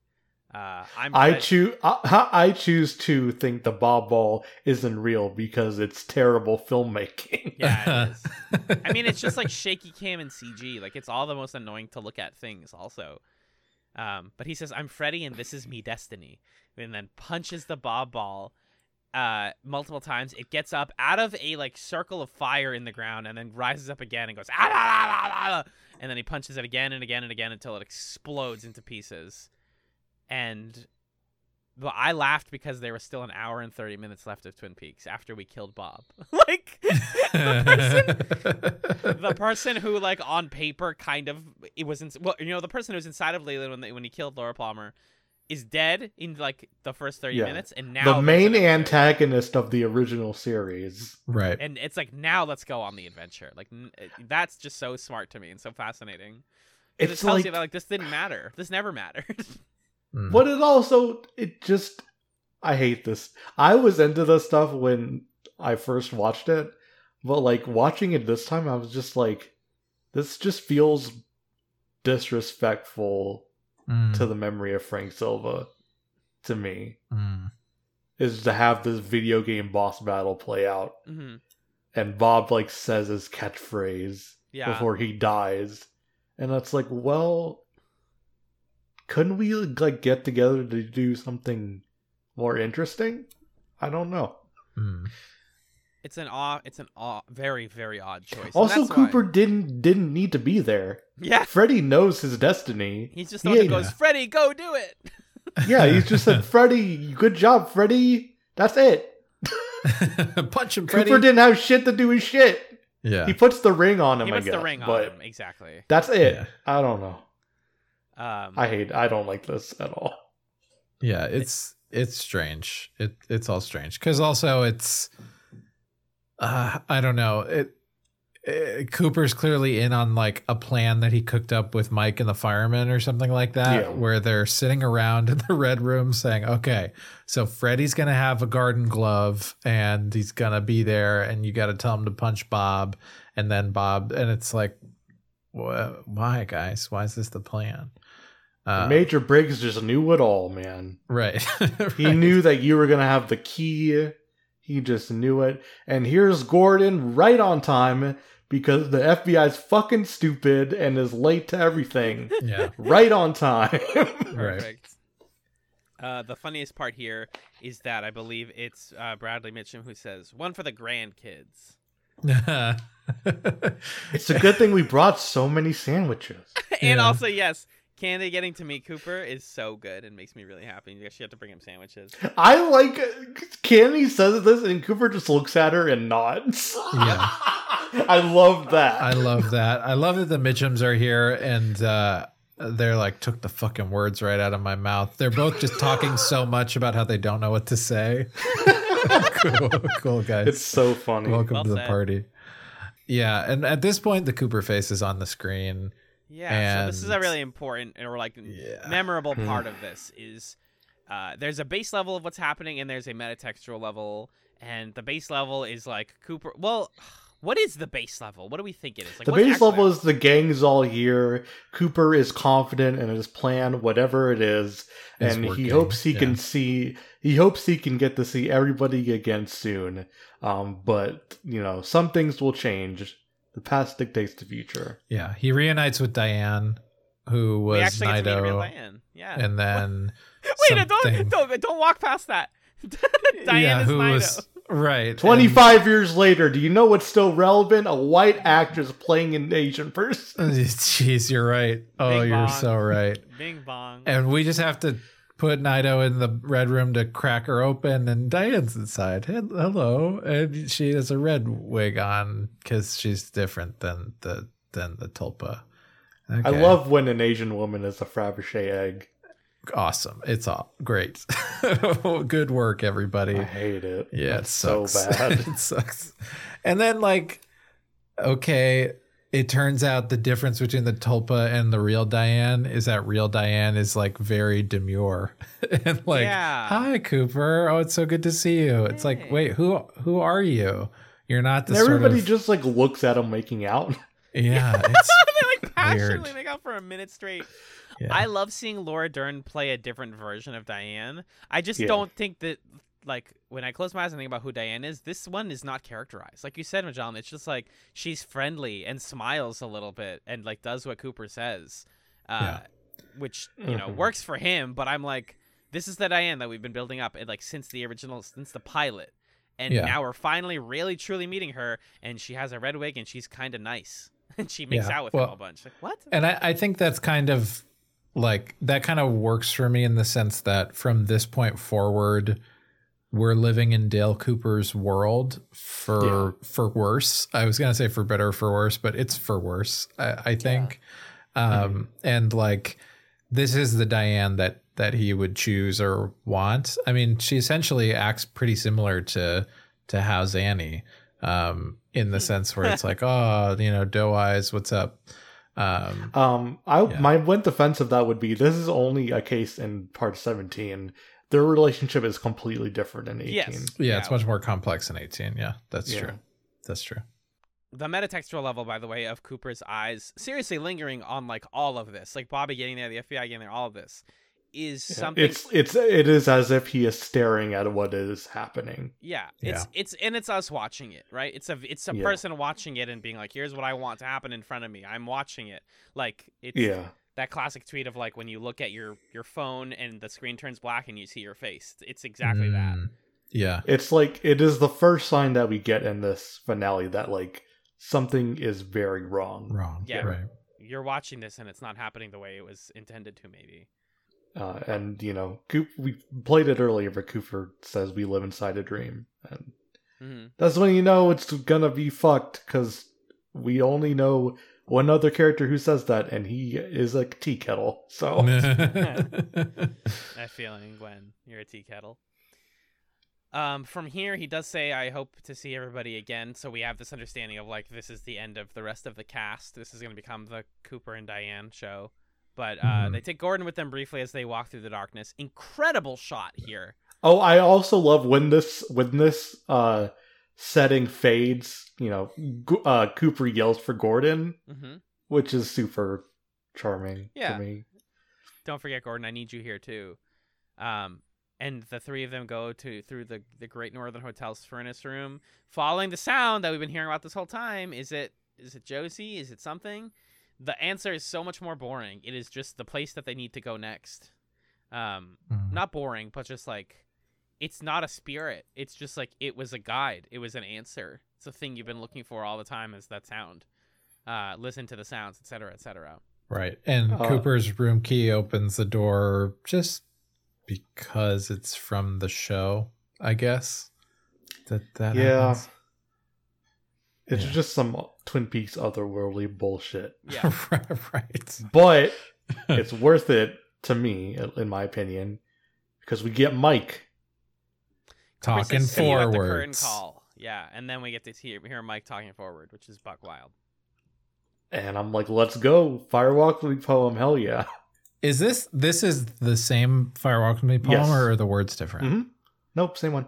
uh, I'm I choose. I, I choose to think the Bob Ball isn't real because it's terrible filmmaking. Yeah, it is. I mean, it's just like shaky cam and CG. Like it's all the most annoying to look at things. Also, um, but he says, "I'm Freddy, and this is me destiny," and then punches the bob ball uh multiple times. It gets up out of a like circle of fire in the ground and then rises up again and goes ah, la, la, la, la, la," and then he punches it again and again and again until it explodes into pieces. And but I laughed because there was still an hour and 30 minutes left of Twin Peaks after we killed Bob. like the person the person who like on paper kind of it was in, well you know the person who was inside of Leland when they, when he killed Laura Palmer is dead in like the first 30 Yeah. minutes and now the main antagonist of the original series. right. and it's like now let's go on the adventure like n- that's just so smart to me and so fascinating It's it tells like, you that like this didn't matter this never mattered Mm. but it also it just I hate this. I was into this stuff when I first watched it, but like watching it this time, I was just like, this just feels disrespectful Mm, to the memory of Frank Silva to me. mm. Is to have this video game boss battle play out hmm and Bob like says his catchphrase Yeah. before he dies. And that's like, well, couldn't we like get together to do something more interesting? I don't know. Mm. It's an odd. It's an odd, very very odd choice. Also, that's why- Cooper didn't didn't need to be there. Yeah. Freddy knows his destiny. He's just He one goes, Freddy, go do it. Yeah, he's just said, Freddy, good job, Freddy. That's it. Punch him, Freddy. Cooper didn't have shit to do his shit. yeah. He puts the ring on him. he I puts the ring on but him. Exactly. That's it. Yeah. I don't know. Um, I hate. I don't like this at all. Yeah, it's it's strange. It it's all strange because also it's uh I don't know. It, it Cooper's clearly in on like a plan that he cooked up with Mike and the firemen or something like that, Yeah. where they're sitting around in the red room saying, "Okay, so Freddy's gonna have a garden glove and he's gonna be there, and you got to tell him to punch Bob, and then Bob, and it's like, why, guys? Why is this the plan?" Uh, Major Briggs just knew it all, man. right. He knew that you were gonna have the key. He just knew it. And here's Gordon right on time because the FBI's fucking stupid and is late to everything. Yeah. right on time. Right. Perfect. Uh, the funniest part here is that I believe it's uh, Bradley Mitchum who says, "One for the grandkids." it's a good thing we brought so many sandwiches. and Yeah. also, yes, Candy getting to meet Cooper is so good and makes me really happy. You actually have to bring him sandwiches. I like Candy says this and Cooper just looks at her and nods. Yeah. I love that. I love that. I love that the Mitchums are here and uh they're like took the fucking words right out of my mouth. They're both just talking so much about how they don't know what to say. cool, cool guys. it's so funny. Welcome Well to the party. Yeah, and at this point the Cooper face is on the screen. Yeah, so this is a really important or like Yeah. memorable part of this is uh, there's a base level of what's happening and there's a metatextual level and the base level is like Cooper. Well, what is the base level? What do we think it is? Like the base level is the gang's all here. Cooper is confident in his plan, whatever it is, It's and he hopes he yeah. can see. He hopes he can get to see everybody again soon. Um, but you know, some things will change. The past dictates the future. Yeah, he reunites with Diane, who we was actually get to meet Naido, Diane. Yeah. and then Wait, something- don't don't don't walk past that. Diane yeah, is who Naido. was right Twenty-five years later, do you know what's still relevant? A white actress playing an Asian person. Jeez, you're right. Oh, Bing you're bong. so right. Bing bong. And we just have to put Naido in the red room to crack her open, and Diane's inside. Hello, and she has a red wig on because she's different than the than the tulpa. I love when an Asian woman is a Fabergé egg. awesome. It's all great. Good work, everybody. I hate it. Yeah, it It's so bad. it sucks. And then like, okay, it turns out the difference between the tulpa and the real Diane is that real Diane is like very demure and like, Yeah. hi Cooper, oh it's so good to see you. It's like, wait, who who are you? You're not the everybody sort of, just like looks at him making out. yeah, it's they like passionately weird. make out for a minute straight. yeah. I love seeing Laura Dern play a different version of Diane. I just Yeah. don't think that like when I close my eyes and think about who Diane is, this one is not characterized. Like you said, Magellan, it's just like she's friendly and smiles a little bit and like does what Cooper says. Uh which, you know, Mhm. works for him, but I'm like, this is the Diane that we've been building up and like since the original since the pilot. And Yeah. now we're finally really truly meeting her and she has a red wig and she's kinda nice. And she makes Yeah, out with well- him a bunch. Like, what? And I, I think that's kind of like that kind of works for me in the sense that from this point forward, we're living in Dale Cooper's world for for worse. I was gonna say for better or for worse, but it's for worse. I, I think, um, and like this is the Diane that that he would choose or want. I mean, she essentially acts pretty similar to to how Zanny, um, in the sense where it's like, oh, you know, doe eyes, what's up? Um, Um, I Yeah. my one defense of that would be this is only a case in part seventeen. Their relationship is completely different in eighteen. Yes. yeah, it's much more complex in 18. Yeah, that's Yeah. true. That's true. the metatextual level, by the way, of Cooper's eyes, seriously lingering on like all of this, like Bobby getting there, the FBI getting there, all of this, is something. It's it's it is as if he is staring at what is happening. Yeah, it's it's and it's us watching it, right? It's a it's a Yeah. person watching it and being like, "Here's what I want to happen in front of me. I'm watching it." Like it's Yeah. That classic tweet of like when you look at your your phone and the screen turns black and you see your face. It's exactly that. Mm, Yeah. It's like it is the first sign that we get in this finale that like something is very wrong. Wrong. Yeah. Right. You're watching this and it's not happening the way it was intended to. Maybe. Uh, and you know, Coop, we played it earlier, but Cooper says we live inside a dream, and hmm that's when you know it's gonna be fucked because we only know one other character who says that, and he is a tea kettle. So that feeling, Gwen. You're a tea kettle. Um, from here, he does say, "I hope to see everybody again." So we have this understanding of like this is the end of the rest of the cast. This is going to become the Cooper and Diane show. But uh, Mhm. they take Gordon with them briefly as they walk through the darkness. Incredible shot here. Oh, I also love when this when this uh setting fades. You know, uh, Cooper yells for Gordon, hmm which is super charming Yeah. to me. Don't forget, Gordon. I need you here too. Um, and the three of them go to through the the Great Northern Hotel's furnace room, following the sound that we've been hearing about this whole time. Is it is it Josie? Is it something? The answer is so much more boring. It is just the place that they need to go next. Um, Mm. not boring, but just like it's not a spirit. It's just like it was a guide. It was an answer. It's a thing you've been looking for all the time. Is that sound? Uh, listen to the sounds, etc., etc. Right. And Uh, Cooper's room key opens the door just because it's from the show, I guess. That that Yeah. happens. It's Yeah. just some Twin Peaks otherworldly bullshit. Yeah. right. But it's worth it to me, in my opinion, because we get Mike. Chris Talking says, "See you at the curtain call. Yeah, and then we get to hear, hear Mike talking forward, which is buck wild. And I'm like, let's go. Firewalk with me poem, hell yeah. Is this this is the same Firewalk with Me poem Yes. or are the words different? hmm Nope, same one.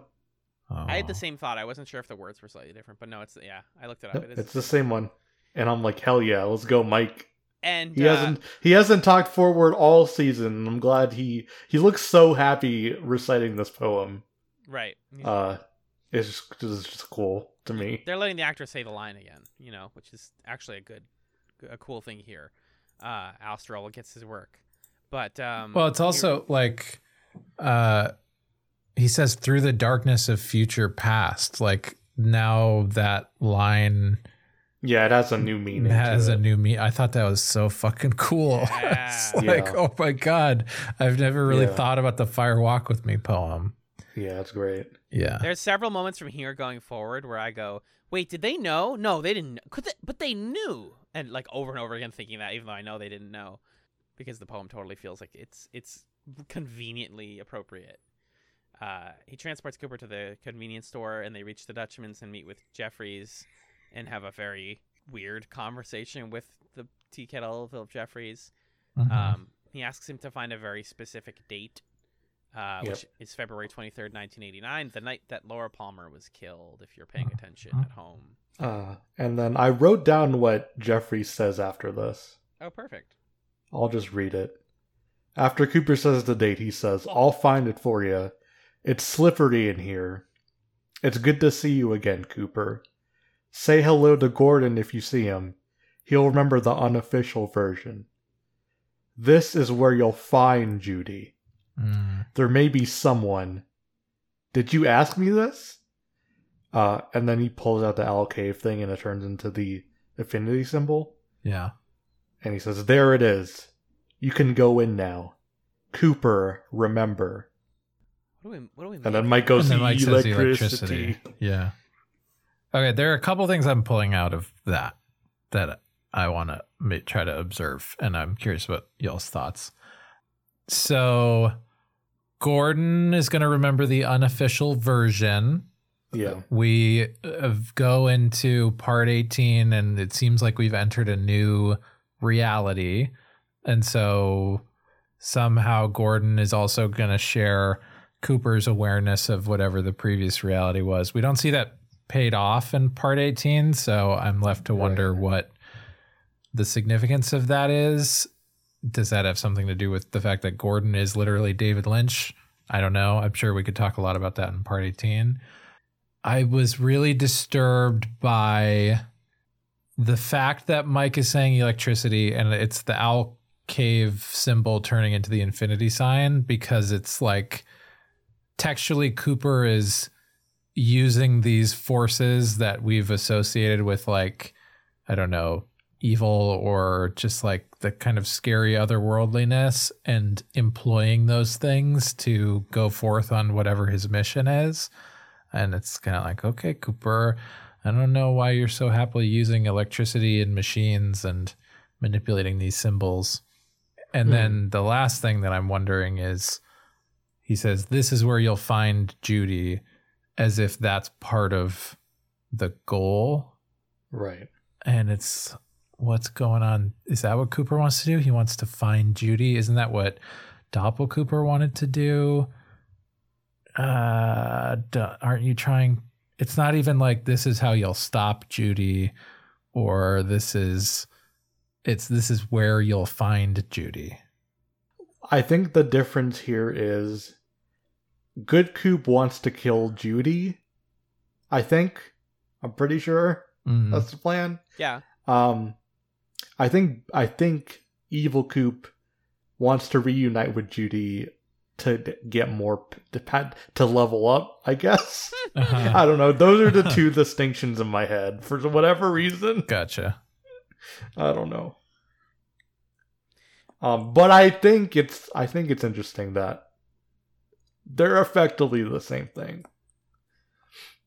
Oh. I had the same thought. I wasn't sure if the words were slightly different, but no, it's yeah. I looked it up. Nope, It is it's the same one. And I'm like, hell yeah, let's go, Mike. And He uh, hasn't he hasn't talked forward all season. I'm glad he he looks so happy reciting this poem. Right. Uh it's just it's just cool to me. They're letting the actor say the line again, you know, which is actually a good, a cool thing here. Uh, Al gets his work, but um, Well, it's also like uh he says through the darkness of future past. Like now that line Yeah, it has a new meaning. It has a it. new meaning. I thought that was so fucking cool. it's Yeah. like, Yeah. oh my god, I've never really Yeah. thought about the Fire Walk with Me poem. Yeah, that's great. Yeah, There's several moments from here going forward where I go, "Wait, did they know? No, they didn't. Could they? But they knew." And like over and over again, thinking that, even though I know they didn't know, because the poem totally feels like it's it's conveniently appropriate. Uh, he transports Cooper to the convenience store, and they reach the Dutchman's and meet with Jeffries, and have a very weird conversation with the tea kettle, Phillip Jeffries. Mhm. Um, he asks him to find a very specific date, uh, Yep. which is February 23rd, 1989, the night that Laura Palmer was killed, if you're paying attention Uh-huh. at home. Uh and then I wrote down what Jeffrey says after this. Oh, perfect. I'll just read it. After Cooper says the date, he says, I'll find it for you. It's slippery in here. It's good to see you again, Cooper. Say hello to Gordon if you see him. He'll remember the unofficial version. This is where you'll find Judy. Mm. There may be someone. Did you ask me this? Uh, and then he pulls out the owl cave thing and it turns into the infinity symbol. yeah. And he says, There it is. You can go in now. Cooper, remember. What do we? What do we? And then Mike goes, and then Mike says electricity. electricity. Yeah. Okay, there are a couple things I'm pulling out of that that I want to try to observe, and I'm curious about y'all's thoughts. So, Gordon is going to remember the unofficial version. Yeah. We uh, go into part 18, and it seems like we've entered a new reality. And so somehow Gordon is also going to share Cooper's awareness of whatever the previous reality was. We don't see that paid off in part 18. So I'm left to wonder what the significance of that is. Does that have something to do with the fact that Gordon is literally David Lynch? I don't know. I'm sure we could talk a lot about that in part 18. I was really disturbed by the fact that Mike is saying electricity and it's the owl cave symbol turning into the infinity sign because it's like textually Cooper is using these forces that we've associated with like I don't know evil or just like the kind of scary otherworldliness and employing those things to go forth on whatever his mission is and it's kind of like okay Cooper I don't know why you're so happily using electricity and machines and manipulating these symbols and Hmm. then the last thing that I'm wondering is he says, This is where you'll find Judy, as if that's part of the goal. Right. And it's what's going on. Is that what Cooper wants to do? He wants to find Judy. Isn't that what Doppel Cooper wanted to do? Uh, aren't you trying? It's not even like this is how you'll stop Judy, or this is, it's this is where you'll find Judy. I think the difference here is Good Coop wants to kill Judy. I think. I'm pretty sure Mhm. that's the plan. Yeah. Um I think I think Evil Coop wants to reunite with Judy to get more to to level up, I guess. Uh-huh. I don't know. Those are the two distinctions in my head for whatever reason. Gotcha. I don't know. Um, but I think it's I think it's interesting that they're effectively the same thing.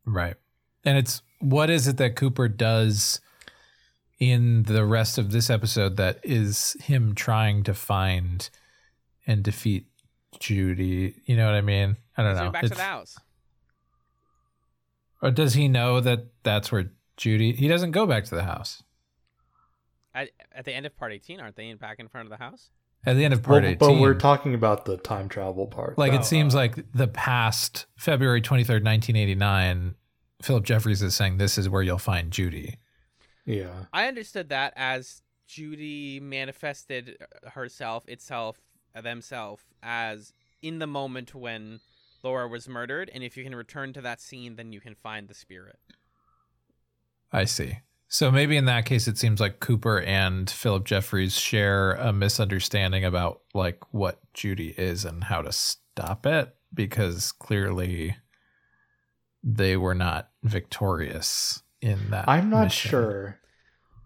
Right. And it's what is it that Cooper does in the rest of this episode that is him trying to find and defeat Judy? You know what I mean? I don't know. going back to the house. Or does he know that that's where Judy? He doesn't go back to the house. At, at the end of part 18, aren't they in, back in front of the house? At the end of part Well, 18. but we're talking about the time travel part. like Oh, it seems like the past February 23rd, 1989, Phillip Jeffries is saying this is where you'll find Judy. Yeah. I understood that as Judy manifested herself, itself, themself, as in the moment when Laura was murdered. And if you can return to that scene, then you can find the spirit. I see. So maybe in that case, it seems like Cooper and Phillip Jeffries share a misunderstanding about like what Judy is and how to stop it, because clearly they were not victorious in that. I'm not mission. sure.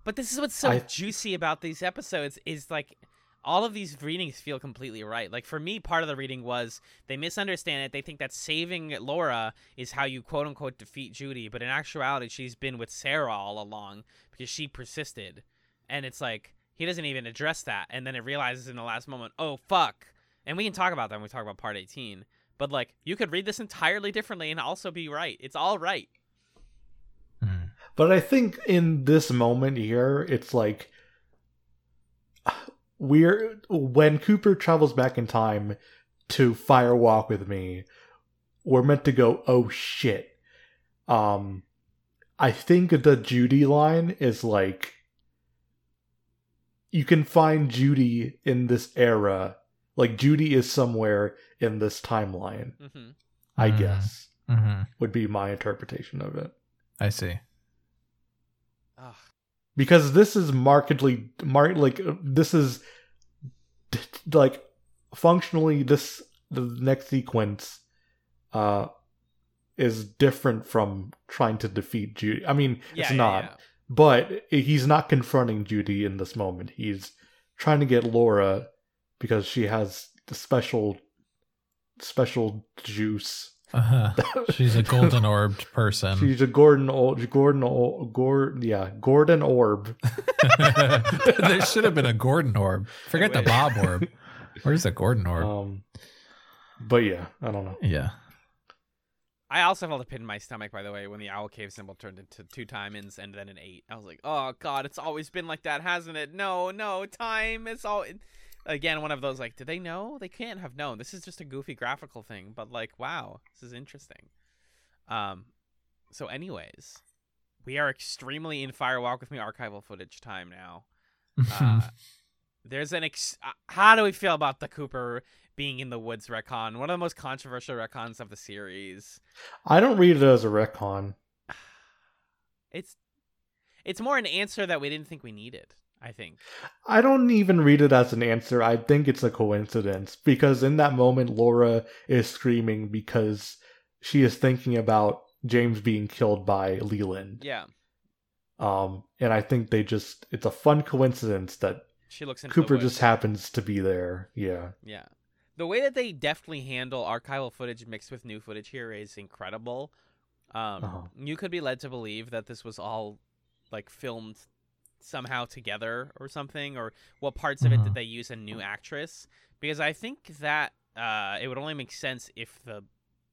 But this is what's so I- juicy about these episodes is like all of these readings feel completely right. Like for me, part of the reading was they misunderstand it. They think that saving Laura is how you quote unquote defeat Judy, but in actuality, she's been with Sarah all along because she persisted. And it's like he doesn't even address that, and then it realizes in the last moment, oh fuck. And we can talk about that when we talk about part 18. But like you could read this entirely differently and also be right. It's all right. But I think in this moment here, it's like we're when Cooper travels back in time to firewalk with me, we're meant to go, oh shit. Um I think the Judy line is like you can find Judy in this era. Like Judy is somewhere in this timeline, hmm I Mhm. guess, Mhm. would be my interpretation of it. I see. Because this is markedly mar- like this is like functionally this the next sequence uh is different from trying to defeat Judy. I mean, Yeah, it's yeah, not, yeah. but he's not confronting Judy in this moment. He's trying to get Laura because she has the special special juice. Uh-huh. She's a golden orbed person. She's a Gordon Orb, Gordon Orb, Gordon, yeah, Gordon Orb. there should have been a Gordon orb. Forget the. Bob orb. Where's the Gordon orb? Um, but yeah, I don't know. yeah. I also felt a pit in my stomach, by the way, when the owl cave symbol turned into two timings and then an eight. I was like, oh god, it's always been like that, hasn't it? No, no, time is all. Again, one of those like, did they know? They can't have known. This is just a goofy graphical thing, but like, wow, this is interesting. Um, so, anyways, we are extremely in Firewalk with Me archival footage time now. Uh, there's an ex- uh, how do we feel about the Cooper being in the woods retcon? One of the most controversial retcons of the series. I don't read it as a retcon. It's it's more an answer that we didn't think we needed. I think. I don't even read it as an answer. I think it's a coincidence because in that moment, Laura is screaming because she is thinking about James being killed by Leland. Yeah, Um, and I think they just, it's a fun coincidence that she looks Cooper just happens to be there. Yeah. Yeah. The way that they deftly handle archival footage mixed with new footage here is incredible. Um, Uh-huh. You could be led to believe that this was all like filmed somehow together or something, or what parts of it Uh-huh. did they use a new actress? Because I think that uh, it would only make sense if the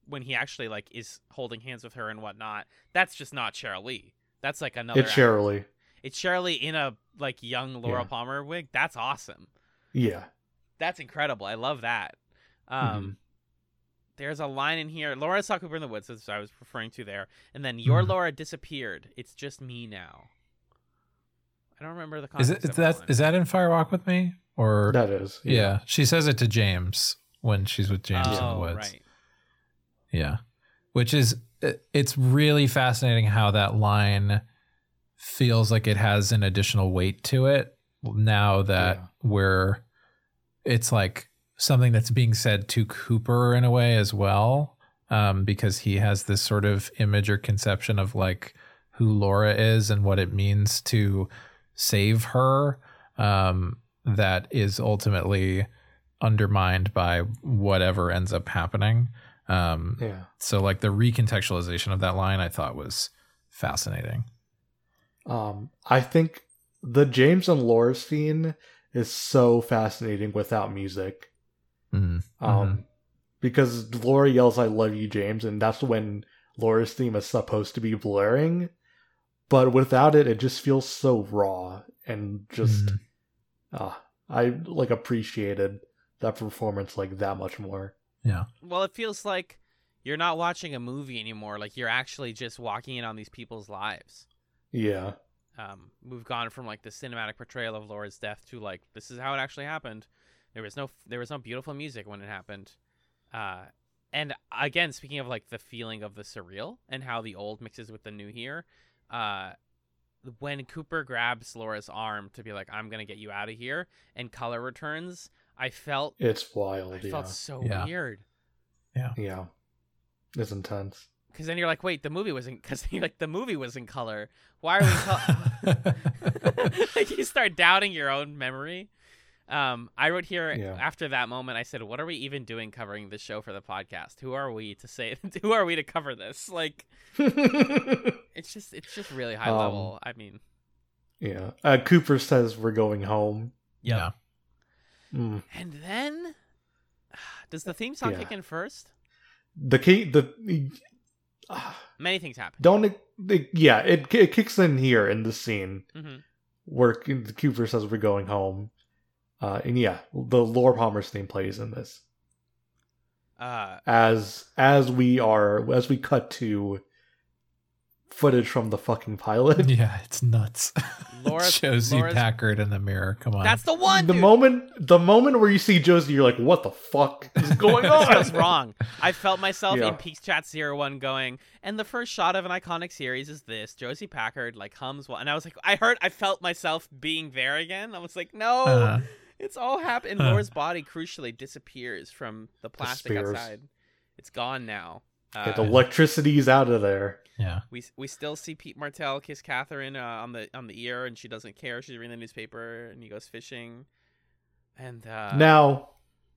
when he actually like is holding hands with her and whatnot. That's just not Cheryl Lee. That's like another. it's act- Shirley. It's Cheryl Lee in a like young Laura Yeah. Palmer wig. That's awesome. Yeah. That's incredible. I love that. Um, Mm-hmm. There's a line in here. Laura saw Cooper in the woods, as I was referring to there, and then your Mm-hmm. Mhm. Laura disappeared. It's just me now. I don't remember the Is context. it is of that that line. is that in Firewalk with Me or That is. yeah. She says it to James when she's with James in the Oh, woods. right. Yeah. Which is it- it's really fascinating how that line feels like it has an additional weight to it now that Yeah. we're it's like something that's being said to Cooper in a way as well um because he has this sort of image or conception of like who Laura is and what it means to save her um that is ultimately undermined by whatever ends up happening um Yeah. so like the recontextualization of that line I thought was fascinating. Um, I think the James and Laura scene is so fascinating without music. Mm. Um, because Laura yells, I love you, James, and that's when Laura's theme is supposed to be blaring. But without it, it just feels so raw and just, Mhm. ah, I like appreciated that performance like that much more. Yeah. Well, it feels like you're not watching a movie anymore. Like you're actually just walking in on these people's lives. Yeah. um, we've gone from like the cinematic portrayal of Laura's death to like this is how it actually happened. There was no there was no beautiful music when it happened, uh, and again speaking of like the feeling of the surreal and how the old mixes with the new here, uh, when Cooper grabs Laura's arm to be like I'm gonna get you out of here and color returns, I felt It's wild. I yeah. felt so Yeah. weird yeah. Yeah, it's intense. because then you're like wait the movie was in because you're like the movie was in color why are we in color? like you start doubting your own memory. Um, I wrote here Yeah. after that moment. I said, "What are we even doing covering this show for the podcast? Who are we to say? Who are we to cover this? Like, it's just, it's just really high Um, level. I mean, yeah. Uh, Cooper says we're going home. Yeah. Mm. and then does the theme song Yeah. kick in first? The key, the ah, Many things happen. don't it, it- yeah it it kicks in here in the scene Mhm. where the Cooper says we're going home, uh, and yeah, the Laura Palmer's theme plays in this Uh, as as we are as we cut to footage from the fucking pilot. Yeah, it's nuts. Laura's- Josie Laura's- Packard in the mirror. Come on. that's the one. the dude. moment the moment where you see Josie, you're like, what the fuck is going on? feels wrong. I felt myself Yeah. in Peaks Chat Zero One going, and the first shot of an iconic series is this. Josie Packard like hums well, and I was like, I heard, I felt myself being there again. I was like, no, Uh-huh. It's all happened. Huh. Laura's body crucially disappears from the plastic Disappears. outside. It's gone now. Uh, the electricity's out of there. yeah. we we still see Pete Martell kiss Catherine uh, on the on the ear, and she doesn't care. She's reading the newspaper, and he goes fishing. And uh, now,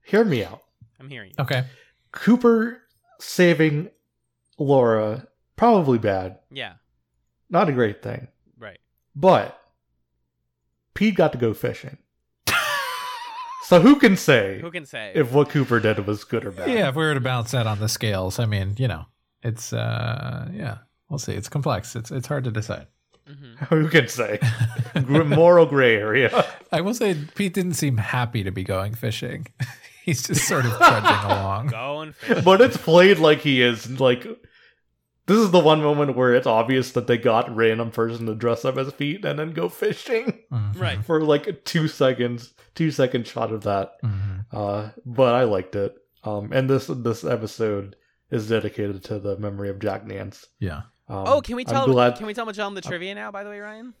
hear me out. I'm hearing you. Okay. Cooper saving Laura probably bad, Yeah, not a great thing. right. But Pete got to go fishing. So who can say Who can say? if what Cooper did was good or bad? Yeah, if we were to balance that on the scales, I mean, you know, it's uh yeah, we'll see. It's complex. It's it's hard to decide. Mhm. Who can say? Gr- Moral gray area. I will say Pete didn't seem happy to be going fishing. He's just sort of trudging along. Go and fish. but it's played like he is like This is the one moment where it's obvious that they got random person to dress up as feet and then go fishing Right. for like two seconds, two second shot of that. Mhm. Uh, but I liked it. Um, and this this episode is dedicated to the memory of Jack Nance. Yeah. Um, Oh, can we tell glad- can we tell Magellan the trivia now, by the way, Ryan?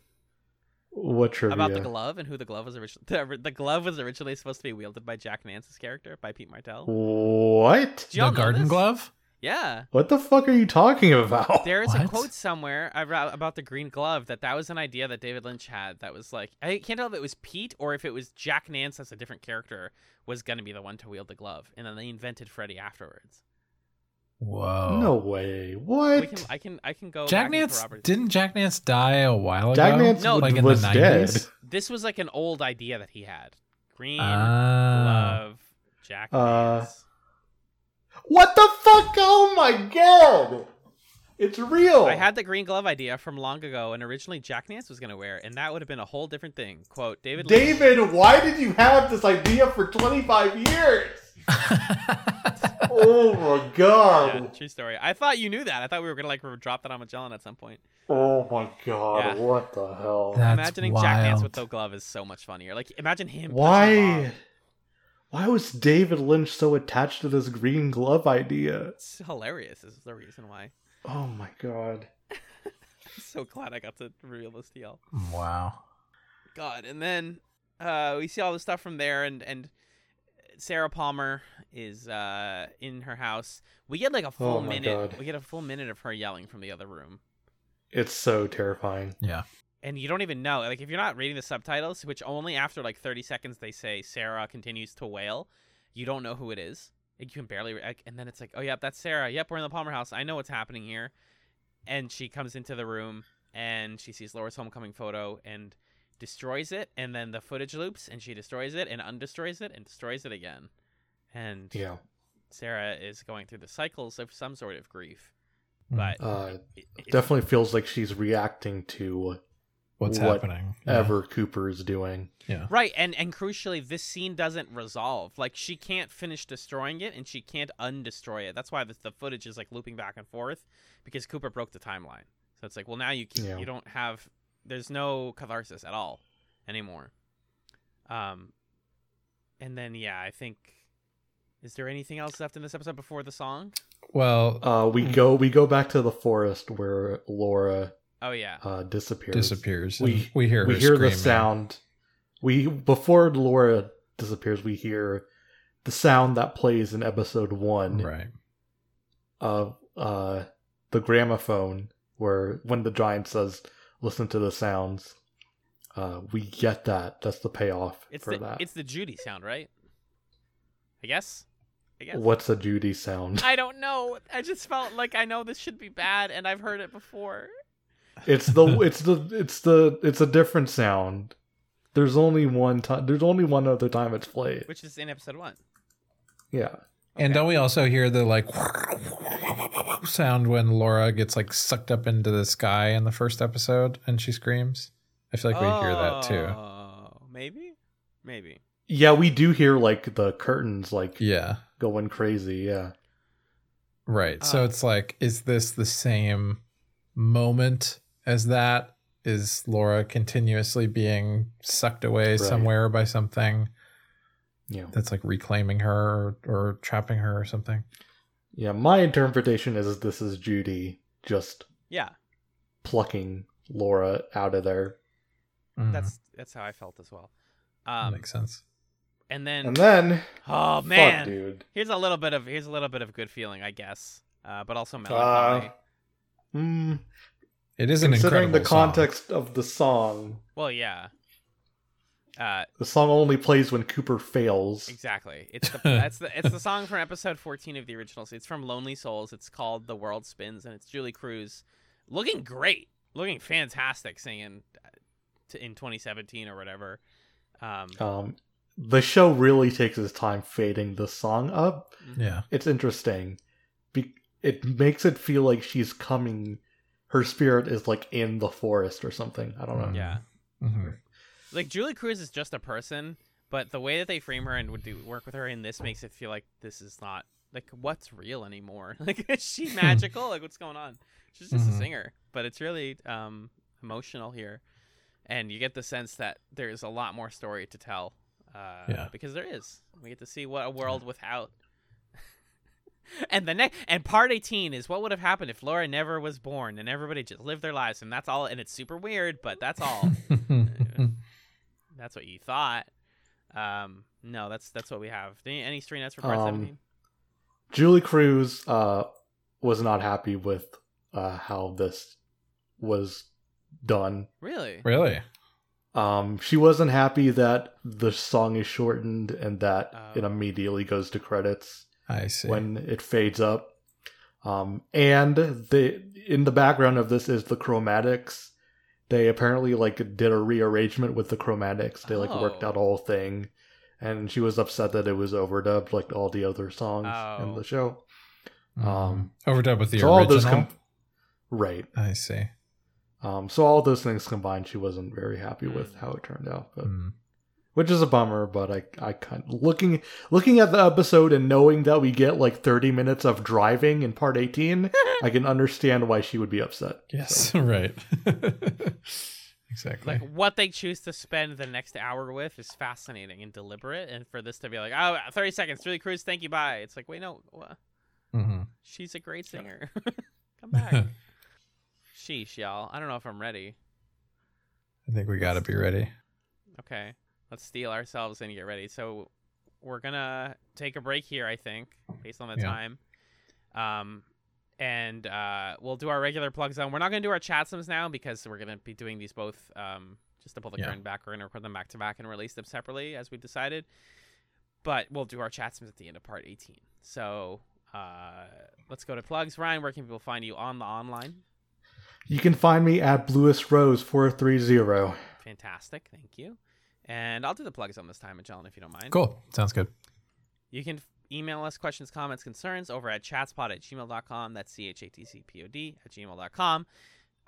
what trivia? About the glove and who the glove was originally the, the glove was originally supposed to be wielded by Jack Nance's character, by Pete Martell. What? The garden this? glove? Yeah. What the fuck are you talking about? There is a quote somewhere about about the green glove that that was an idea that David Lynch had. That was like I can't tell if it was Pete or if it was Jack Nance as a different character was going to be the one to wield the glove, and then they invented Freddy afterwards. Whoa. No way. What? can, I can I can go. Jack back Nance didn't Jack Nance die a while ago? Jack ago? Nance No, like in was the 90s? dead. This was like an old idea that he had. Green Ah. glove, Jack Uh, Nance. What the fuck? Oh my god! It's real. I had the green glove idea from long ago, and originally Jack Nance was going to wear it, and that would have been a whole different thing. Quote David. Lynch- David, why did you have this idea for 25 years? oh my god! Yeah, god. true story. I thought you knew that. I thought we were gonna like drop that on Magellan at some point. Oh my god. Yeah. What the hell? That's Imagining Jack Nance with wild. the glove is so much funnier. Like imagine him. Why? Bob. Why was David Lynch so attached to this green glove idea? It's hilarious. Is the reason why. Oh my god. I'm so glad I got to reveal this to y'all. Wow. God, and then uh, we see all the stuff from there, and and Sarah Palmer is uh, in her house. We get like a full Oh minute. God. We get a full minute of her yelling from the other room. It's so terrifying. Yeah. And you don't even know like if you're not reading the subtitles which only after like 30 seconds they say sarah continues to wail you don't know who it is. Like, you can barely like, and then it's like oh yep that's sarah. Yep we're in the palmer house. I know what's happening here. And she comes into the room and she sees laura's homecoming photo and destroys it and then the footage loops and she destroys it and undestroys it and destroys it again. And Yeah. sarah is going through the cycles of some sort of grief. Mm. but Uh, it- it- definitely feels like she's reacting to What's What happening? Yeah. Cooper is doing. Yeah. Right, and and crucially, this scene doesn't resolve. Like she can't finish destroying it, and she can't undestroy it. That's why the, the footage is like looping back and forth because Cooper broke the timeline. So it's like, well, now you can, Yeah. you don't have. There's no catharsis at all anymore. Um, and then yeah, I think. Is there anything else left in this episode before the song? Well, Uh, we go we go back to the forest where Laura Oh yeah, uh, disappears. disappears. We we hear we her hear the sound. We before Laura disappears, we hear the sound that plays in episode one Right. of uh, the gramophone, where when the giant says, "Listen to the sounds." Uh, we get that. That's the payoff it's for the that. it's the Judy sound, right? I guess. I guess. What's a Judy sound? I don't know. I just felt like I know this should be bad, and I've heard it before. It's the it's the it's the it's a different sound. There's only one time. There's only one other time it's played. which is in episode one. Yeah. And don't we also hear the like sound when Laura gets like sucked up into the sky in the first episode and she screams? I feel like we hear that too. Oh, maybe, maybe. Yeah, we do hear like the curtains like Yeah. going crazy. Yeah. Right. so Uh, it's like, is this the same moment as that? Is Laura continuously being sucked away somewhere by something Yeah. that's like reclaiming her or, or trapping her or something? Yeah. My interpretation is this is Judy just Yeah, plucking Laura out of there. Mhm. that's that's how I felt as well. That Um, makes sense. and then And then, oh fuck, man, dude. here's a little bit of here's a little bit of good feeling, I guess, uh, but also Uh, melancholy. mm, It is an considering incredible the song. context of the song, well, yeah, uh, the song only plays when Cooper fails. exactly. It's the that's the it's the song from episode 14 of the original. It's from Lonely Souls. It's called "The World Spins," and it's Julee Cruise, looking great, looking fantastic, singing uh, to, in 2017 or whatever. Um, Um, the show really takes its time fading the song up. Yeah. It's interesting. Be- it makes it feel like she's coming. Her spirit is like in the forest or something. I don't know. yeah. Mhm. like Julee Cruise is just a person, but the way that they frame her and would do work with her in this makes it feel like this is not like what's real anymore? Like is she magical? like what's going on? She's just Mhm. a singer, but it's really um emotional here, and you get the sense that there's a lot more story to tell. Uh, Yeah. because there is. We get to see what a world without. And the next and part 18 is what would have happened if Laura never was born and everybody just lived their lives and that's all and it's super weird but that's all that's what you thought um no that's that's what we have any, any stream notes for part Um, 17 Julee Cruise uh, was not happy with uh, how this was done. really really? Um, she wasn't happy that the song is shortened and that it Oh. immediately goes to credits I see. when it fades up. Um, and the in the background of this is the chromatics. They apparently like did a rearrangement with the chromatics. They like worked Oh. out a whole thing, and she was upset that it was overdubbed like all the other songs in Oh. the show. um, um, overdub with the so all original. those com- right. I see. Um, so all those things combined, she wasn't very happy with how it turned out, but Mm. Which is a bummer. But I, I kind of, looking looking at the episode and knowing that we get like thirty minutes of driving in part eighteen, I can understand why she would be upset. Yes, right. exactly. like what they choose to spend the next hour with is fascinating and deliberate and for this to be like oh 30 seconds Julee Cruise thank you bye it's like wait no what? hmm she's a great singer come back sheesh y'all I don't know if I'm ready I think we got to be ready. Okay, let's steal ourselves and get ready. So we're gonna take a break here, I think, based on the Yeah. time. Um, and uh, we'll do our regular plug zone. We're not gonna do our chat sims now because we're gonna be doing these both. Um, just to pull the Yeah. curtain back, we're gonna record them back to back and release them separately as we decided. But we'll do our chat sims at the end of part 18. So uh, let's go to plugs. Ryan, where can people find you on the online? You can find me at Bluest Rose four three zero. Fantastic, thank you. And I'll do the plugs on this time, Magellan, if you don't mind. Cool. Sounds good. You can email us questions, comments, concerns over at chatspod at gmail.com. That's C H A T C P O D at gmail.com.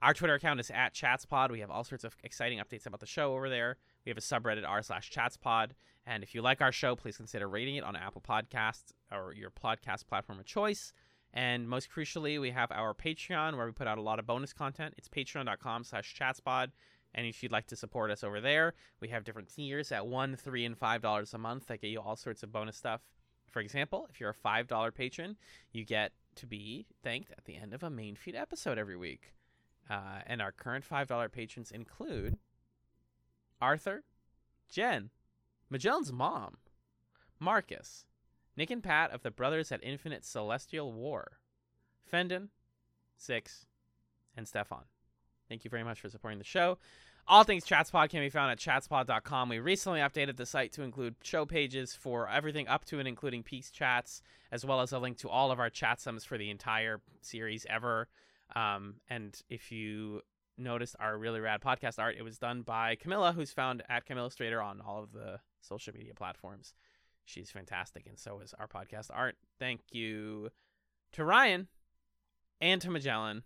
Our Twitter account is at chatspod. We have all sorts of exciting updates about the show over there. We have a subreddit r slash chatspod. And if you like our show, please consider rating it on Apple Podcasts or your podcast platform of choice. And most crucially, we have our Patreon where we put out a lot of bonus content. It's patreon.com slash chatspod. And if you'd like to support us over there, we have different tiers at one, three, and five dollars a month that get you all sorts of bonus stuff. For example, if you're a five dollar patron, you get to be thanked at the end of a main feed episode every week. Uh, and our current five dollar patrons include Arthur, Jen, Magellan's mom, Marcus, Nick and Pat of the Brothers at Infinite Celestial War, Fendon, Six, and Stefan. Thank you very much for supporting the show. All things Chatspod can be found at chatspod.com. We recently updated the site to include show pages for everything up to and including Peaks Chats, as well as a link to all of our chat sums for the entire series ever. Um, and if you noticed our really rad podcast art, it was done by Camilla, who's found at Camillustrator on all of the social media platforms. She's fantastic, and so is our podcast art. Thank you to Ryan and to Magellan.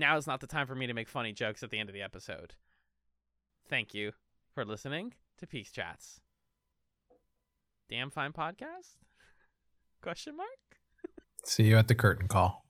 Now is not the time for me to make funny jokes at the end of the episode. Thank you for listening to Peaks Chats. Damn fine podcast? Question mark? See you at the curtain call.